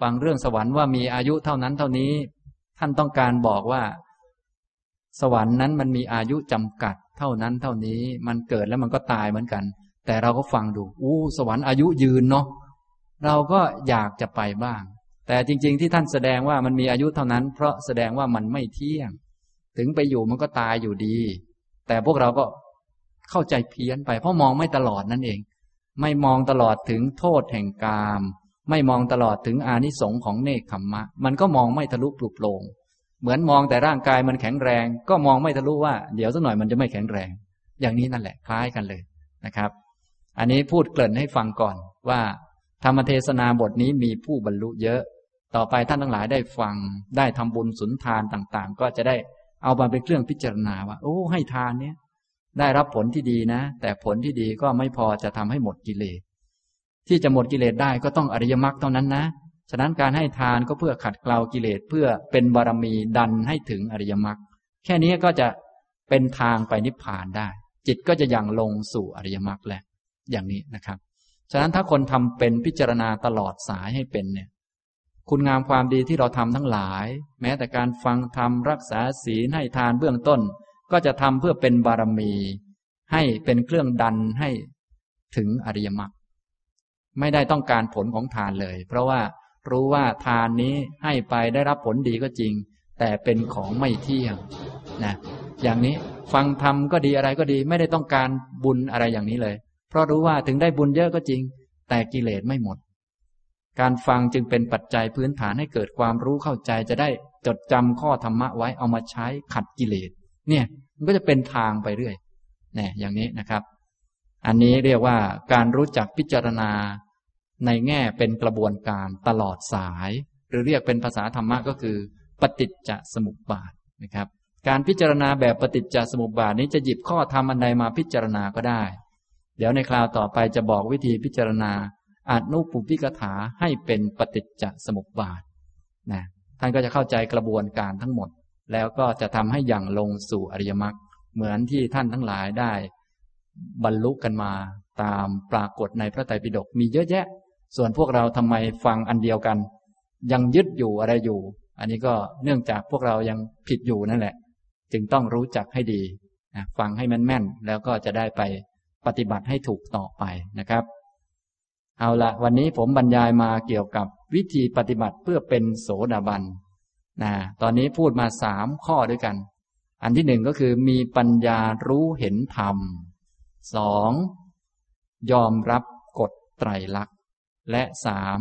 ฟังเรื่องสวรรค์ว่ามีอายุเท่านั้นเท่านี้ ท่านต้องการบอกว่า สวรรค์นั้นมันมีอายุจำกัดเท่านั้นเท่านี้ มันเกิดแล้วมันก็ตายเหมือนกัน แต่เราก็ฟังดู อู้ สวรรค์อายุยืนเนาะเราก็อยากจะไปบ้าง แต่จริง ๆ ที่ท่านแสดงว่ามันมีอายุเท่านั้น เพราะแสดงว่ามันไม่เที่ยง ถึงไปอยู่มันก็ตายอยู่ดี แต่พวกเราก็เข้าใจเพี้ยนไป เพราะมองไม่ตลอดนั่นเอง ไม่มองตลอดถึงโทษแห่งกาม ไม่มองตลอดถึงอานิสงส์ของเนคขมมะ มันก็มองไม่ทะลุปลุกโลง เหมือนมองแต่ร่างกายมันแข็งแรง ก็มองไม่ทะลุว่า เดี๋ยวสักหน่อยมันจะไม่แข็งแรง อย่างนี้นั่นแหละคล้ายกันเลยนะครับ อันนี้พูดเกริ่นให้ฟังก่อนว่า ธรรมเทศนาบทนี้มีผู้บรรลุเยอะ ต่อไปท่านทั้งหลายได้ฟังได้ทำบุญสุนทานต่างๆ ก็จะได้เอามาเป็นเครื่องพิจารณาว่าโอ้ให้ทานเนี้ยได้รับผลที่ดีนะ แต่ผลที่ดีก็ไม่พอจะทำให้หมดกิเลส ที่จะหมดกิเลสได้ก็ต้องอริยมรรคเท่านั้นนะ ฉะนั้นการให้ทานก็เพื่อขัดเกลากิเลสเพื่อเป็นบารมีดันให้ถึงอริยมรรคแค่นี้ก็จะเป็นทางไปนิพพานได้ จิตก็จะยังลงสู่อริยมรรคแหละอย่างนี้นะครับ ฉะนั้นถ้าคนทำเป็นพิจารณาตลอดสายให้เป็นเนี่ย คุณงามความดีที่เราทำทั้งหลาย แม้แต่การฟังธรรมรักษาศีลให้ทานเบื้องต้น ก็จะทำเพื่อเป็นบารมี ให้เป็นเครื่องดันให้ถึงอริยมรรคไม่ได้ต้องการผลของทานเลย เพราะว่ารู้ว่าทานนี้ให้ไปได้รับผลดีก็จริง แต่เป็นของไม่เที่ยงนะอย่างนี้ฟังธรรมก็ดีอะไรก็ดี ไม่ได้ต้องการบุญอะไรอย่างนี้เลย เพราะรู้ว่าถึงได้บุญเยอะก็จริง แต่กิเลสไม่หมด การฟังจึงเป็นปัจจัยพื้นฐานให้เกิดความรู้เข้าใจจะได้จดจำข้อธรรมะไว้เอามาใช้ขัดกิเลส เนี่ยมันก็จะเป็นทางไปเรื่อยเนี่ยอย่างนี้นะครับ อันนี้เรียกว่าการรู้จักพิจารณาในแง่เป็นกระบวนการตลอดสาย หรือเรียกเป็นภาษาธรรมะก็คือ ปฏิจจสมุปบาทนะครับ การพิจารณาแบบปฏิจจสมุปบาทนี้จะหยิบข้อธรรมอันใดมาพิจารณาก็ได้ เดี๋ยวในคราวต่อไปจะบอกวิธีพิจารณา อนุปุพิกถาให้เป็นปฏิจจสมุปบาทนะท่านก็จะเข้าใจกระบวนการทั้งหมด แล้วก็จะทำให้อย่างลงสู่อริยมรรคเหมือนที่ท่านทั้งหลายได้ บรรลุกันมาตามปรากฏในพระไตรปิฎกมีเยอะแยะ ส่วนพวกเราทำไมฟังอันเดียวกัน ยังยึดอยู่อะไรอยู่ อันนี้ก็เนื่องจากพวกเรายังผิดอยู่นั่นแหละ จึงต้องรู้จักให้ดีฟังให้แม่นๆแล้วก็จะได้ไปปฏิบัติให้ถูกต่อไปนะครับ เอาละวันนี้ผมบรรยายมาเกี่ยวกับวิธีปฏิบัติเพื่อเป็นโสดาบันนะตอนนี้พูดมาสามข้อด้วยกัน อันที่หนึ่งก็คือมีปัญญารู้เห็นธรรมสองยอมรับกฎไตรลักษณ์ และสาม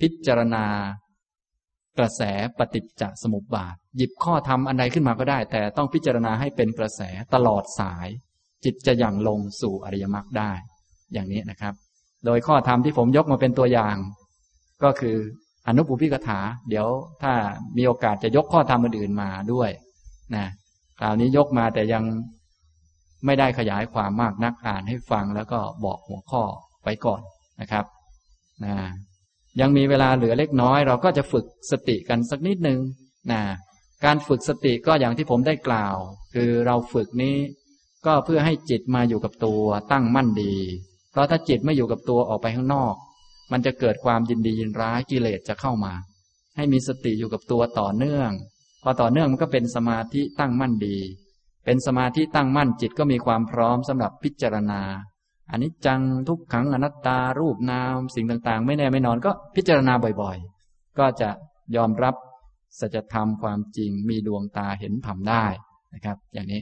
พิจารณา กระแสปฏิจจสมุปบาท หยิบข้อธรรมอันใดขึ้นมาก็ได้ แต่ต้องพิจารณาให้เป็นกระแสตลอดสาย จิตจะอย่างลงสู่อริยมรรคได้ อย่างนี้นะครับ โดยข้อธรรมที่ผมยกมาเป็นตัวอย่าง ก็คืออนุปุพิกถา เดี๋ยวถ้ามีโอกาสจะยกข้อธรรมอื่นมาด้วยนะคราวนี้ยกมาแต่ยังไม่ได้ขยายความมากนักอ่านให้ฟังแล้วก็บอกหัวข้อไว้ก่อนนะครับนะยังมีเวลาเหลือเล็กน้อย เราก็จะฝึกสติกันสักนิดหนึ่งนะการฝึกสติก็อย่างที่ผมได้กล่าว คือเราฝึกนี้ก็เพื่อให้จิตมาอยู่กับตัวตั้งมั่นดี เพราะถ้าจิตไม่อยู่กับตัวออกไปข้างนอก มันจะเกิดความยินดียินร้ายกิเลสจะเข้ามา ให้มีสติอยู่กับตัวต่อเนื่อง พอต่อเนื่องมันก็เป็นสมาธิตั้งมั่นดี เป็นสมาธิตั้งมั่นจิตก็มีความพร้อมสำหรับพิจารณาอันนี้จังทุกขังอนัตตารูปนามสิ่งต่างๆ ไม่แน่ไม่นอนก็พิจารณาบ่อยๆ ก็จะยอมรับสัจธรรมความจริงมีดวงตาเห็นธรรมได้นะครับ อย่างนี้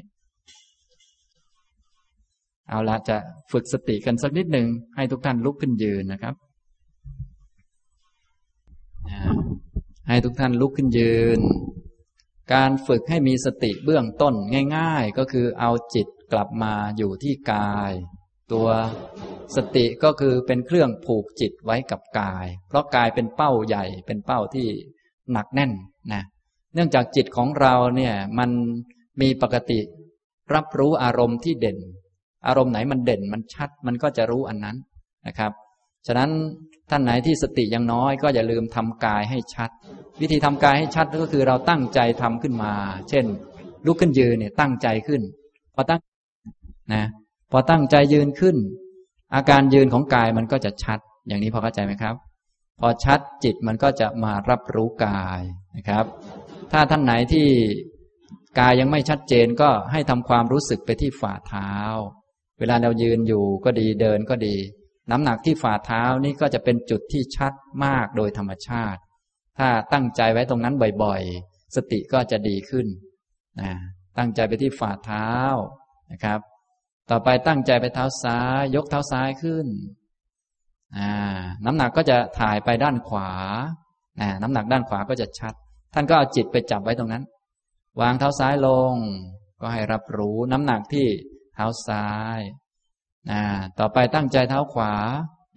เอาละจะฝึกสติกันสักนิดหนึ่งให้ทุกท่านลุกขึ้นยืนนะครับให้ทุกท่านลุกขึ้นยืน การฝึกให้มีสติเบื้องต้นง่าย ๆ ก็คือเอาจิตกลับมาอยู่ที่กาย ตัวสติก็คือเป็นเครื่องผูกจิตไว้กับกาย เพราะกายเป็นเป้าใหญ่เป็นเป้าที่หนักแน่นนะเนื่องจากจิตของเราเนี่ยมันมีปกติรับรู้อารมณ์ที่เด่น อารมณ์ไหนมันเด่นมันชัด มันก็จะรู้อันนั้นนะครับ ฉะนั้นท่านไหนที่สติยังน้อย ก็อย่าลืมทำกายให้ชัด วิธีทำกายให้ชัดก็คือเราตั้งใจทำขึ้นมา เช่น ลุกขึ้นยืนเนี่ยตั้งใจขึ้น พอตั้งนะพอตั้งใจยืนขึ้น อาการยืนของกายมันก็จะชัด อย่างนี้พอเข้าใจไหมครับ พอชัดจิตมันก็จะมารับรู้กายนะครับ ถ้าท่านไหนที่กายยังไม่ชัดเจนก็ให้ทำความรู้สึกไปที่ฝ่าเท้า เวลาเรายืนอยู่ก็ดีเดินก็ดี น้ำหนักที่ฝ่าเท้านี่ก็จะเป็นจุดที่ชัดมากโดยธรรมชาติ ถ้าตั้งใจไว้ตรงนั้นบ่อยๆ สติก็จะดีขึ้นนะตั้งใจไปที่ฝ่าเท้านะครับ ต่อไปตั้งใจไปเท้าซ้าย ยกเท้าซ้ายขึ้นน้ำหนักก็จะถ่ายไปด้านขวา น้ำหนักด้านขวาก็จะชัด ท่านก็เอาจิตไปจับไว้ตรงนั้น วางเท้าซ้ายลง ก็ให้รับรู้น้ำหนักที่ เท้าซ้ายนะต่อไปตั้งใจเท้าขวา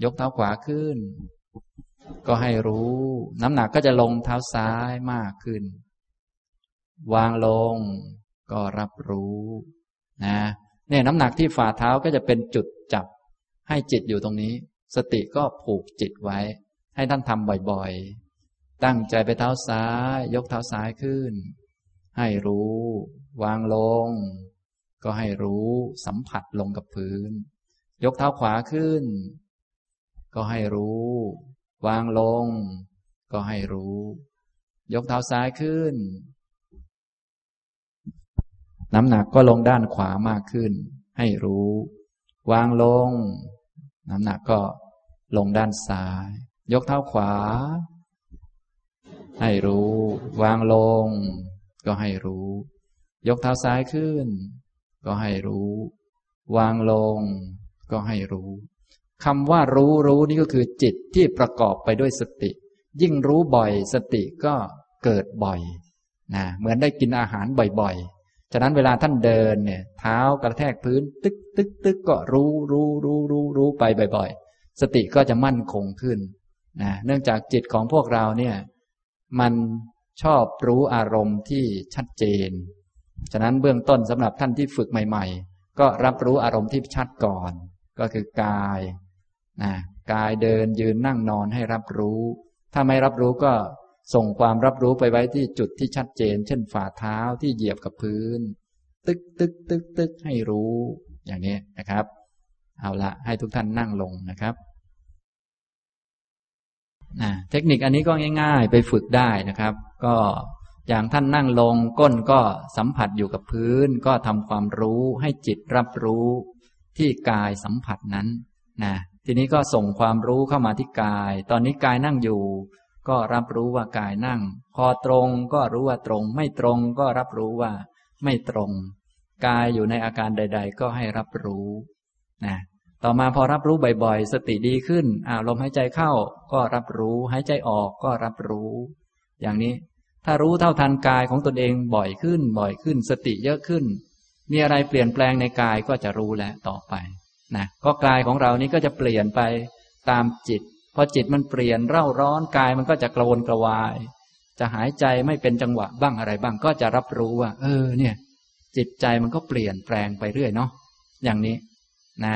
ยกเท้าขวาขึ้น ก็ให้รู้ น้ำหนักก็จะลงเท้าซ้ายมากขึ้น วางลง ก็รับรู้นะเนี่ยน้ำหนักที่ฝ่าเท้าก็จะเป็นจุดจับ ให้จิตอยู่ตรงนี้ สติก็ผูกจิตไว้ ให้ท่านทำบ่อยๆ ตั้งใจไปเท้าซ้าย ยกเท้าซ้ายขึ้น ให้รู้ วางลง ก็ให้รู้สัมผัสลงกับพื้น ยกเท้าขวาขึ้น ก็ให้รู้ วางลง ก็ให้รู้ ยกเท้าซ้ายขึ้น น้ำหนักก็ลงด้านขวามากขึ้น ให้รู้ วางลง น้ำหนักก็ลงด้านซ้าย ยกเท้าขวา ให้รู้ วางลง ก็ให้รู้ ยกเท้าซ้ายขึ้น ก็ให้รู้ วางลง ก็ให้รู้คำว่ารู้รู้นี่ก็คือจิตที่ประกอบไปด้วยสติ ยิ่งรู้บ่อยสติก็เกิดบ่อยนะเหมือนได้กินอาหารบ่อยๆ ฉะนั้นเวลาท่านเดินเนี่ย เท้ากระแทกพื้น ตึกตึกตึกก็รู้รู้รู้รู้รู้ไปบ่อย ๆ สติก็จะมั่นคงขึ้นนะเนื่องจากจิตของพวกเราเนี่ย มันชอบรู้อารมณ์ที่ชัดเจน ฉะนั้นเบื้องต้นสำหรับท่านที่ฝึกใหม่ ๆ ก็รับรู้อารมณ์ที่ชัดก่อน ก็คือกายนะกายเดินยืนนั่งนอนให้รับรู้ ถ้าไม่รับรู้ก็ส่งความรับรู้ไปไว้ที่จุดที่ชัดเจน เช่นฝ่าเท้าที่เหยียบกับพื้น ตึกตึกตึกตึกให้รู้ อย่างนี้นะครับ เอาละให้ทุกท่านนั่งลงนะครับนะเทคนิคอันนี้ก็ง่าย ๆ ไปฝึกได้นะครับ ก็ อย่างท่านนั่งลงก้นก็สัมผัสอยู่กับพื้น ก็ทำความรู้ให้จิตรับรู้ที่กายสัมผัสนั้นนะทีนี้ก็ส่งความรู้เข้ามาที่กาย ตอนนี้กายนั่งอยู่ ก็รับรู้ว่ากายนั่งพอตรงก็รู้ว่าตรง ไม่ตรงก็รับรู้ว่า ไม่ตรง กายอยู่ในอาการใด ๆ ก็ให้รับรู้นะต่อมาพอรับรู้บ่อยๆ สติดีขึ้นอ่าลมหายใจเข้า ก็รับรู้หายใจออกก็รับรู้ อย่างนี้ ถ้ารู้เท่าทันกายของตนเองบ่อยขึ้น บ่อยขึ้น สติเยอะขึ้น มีอะไรเปลี่ยนแปลงในกายก็จะรู้แล้วต่อไปนะก็กายของเรานี้ก็จะเปลี่ยนไปตามจิตพอจิตมันเปลี่ยนเร่าร้อนกายมันก็จะกระวนกระวาย จะหายใจไม่เป็นจังหวะบ้างอะไรบ้างก็จะรับรู้ว่า เออ เนี่ย จิตใจมันก็เปลี่ยนแปลงไปเรื่อยเนาะอย่างนี้นะ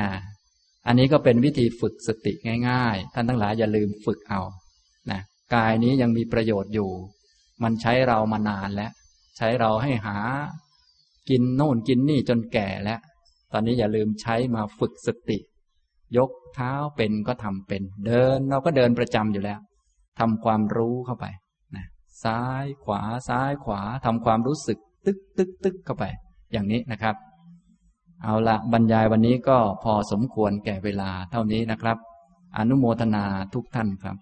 อันนี้ก็เป็นวิธีฝึกสติง่าย ๆ ท่านทั้งหลายอย่าลืมฝึกเอานะกายนี้ยังมีประโยชน์อยู่ มันใช้เรามานานแล้ว ใช้เราให้หา กินโน่นกินนี่จนแก่แล้ว ตอนนี้อย่าลืมใช้มาฝึกสติ ยกเท้าเป็นก็ทำเป็น เดินเราก็เดินประจำอยู่แล้วทำความรู้เข้าไปนะซ้ายขวาซ้ายขวาทำความรู้สึก ตึกตึกตึกเข้าไป อย่างนี้นะครับ เอาละบรรยายวันนี้ก็พอสมควรแก่เวลาเท่านี้นะครับ อนุโมทนาทุกท่านครับ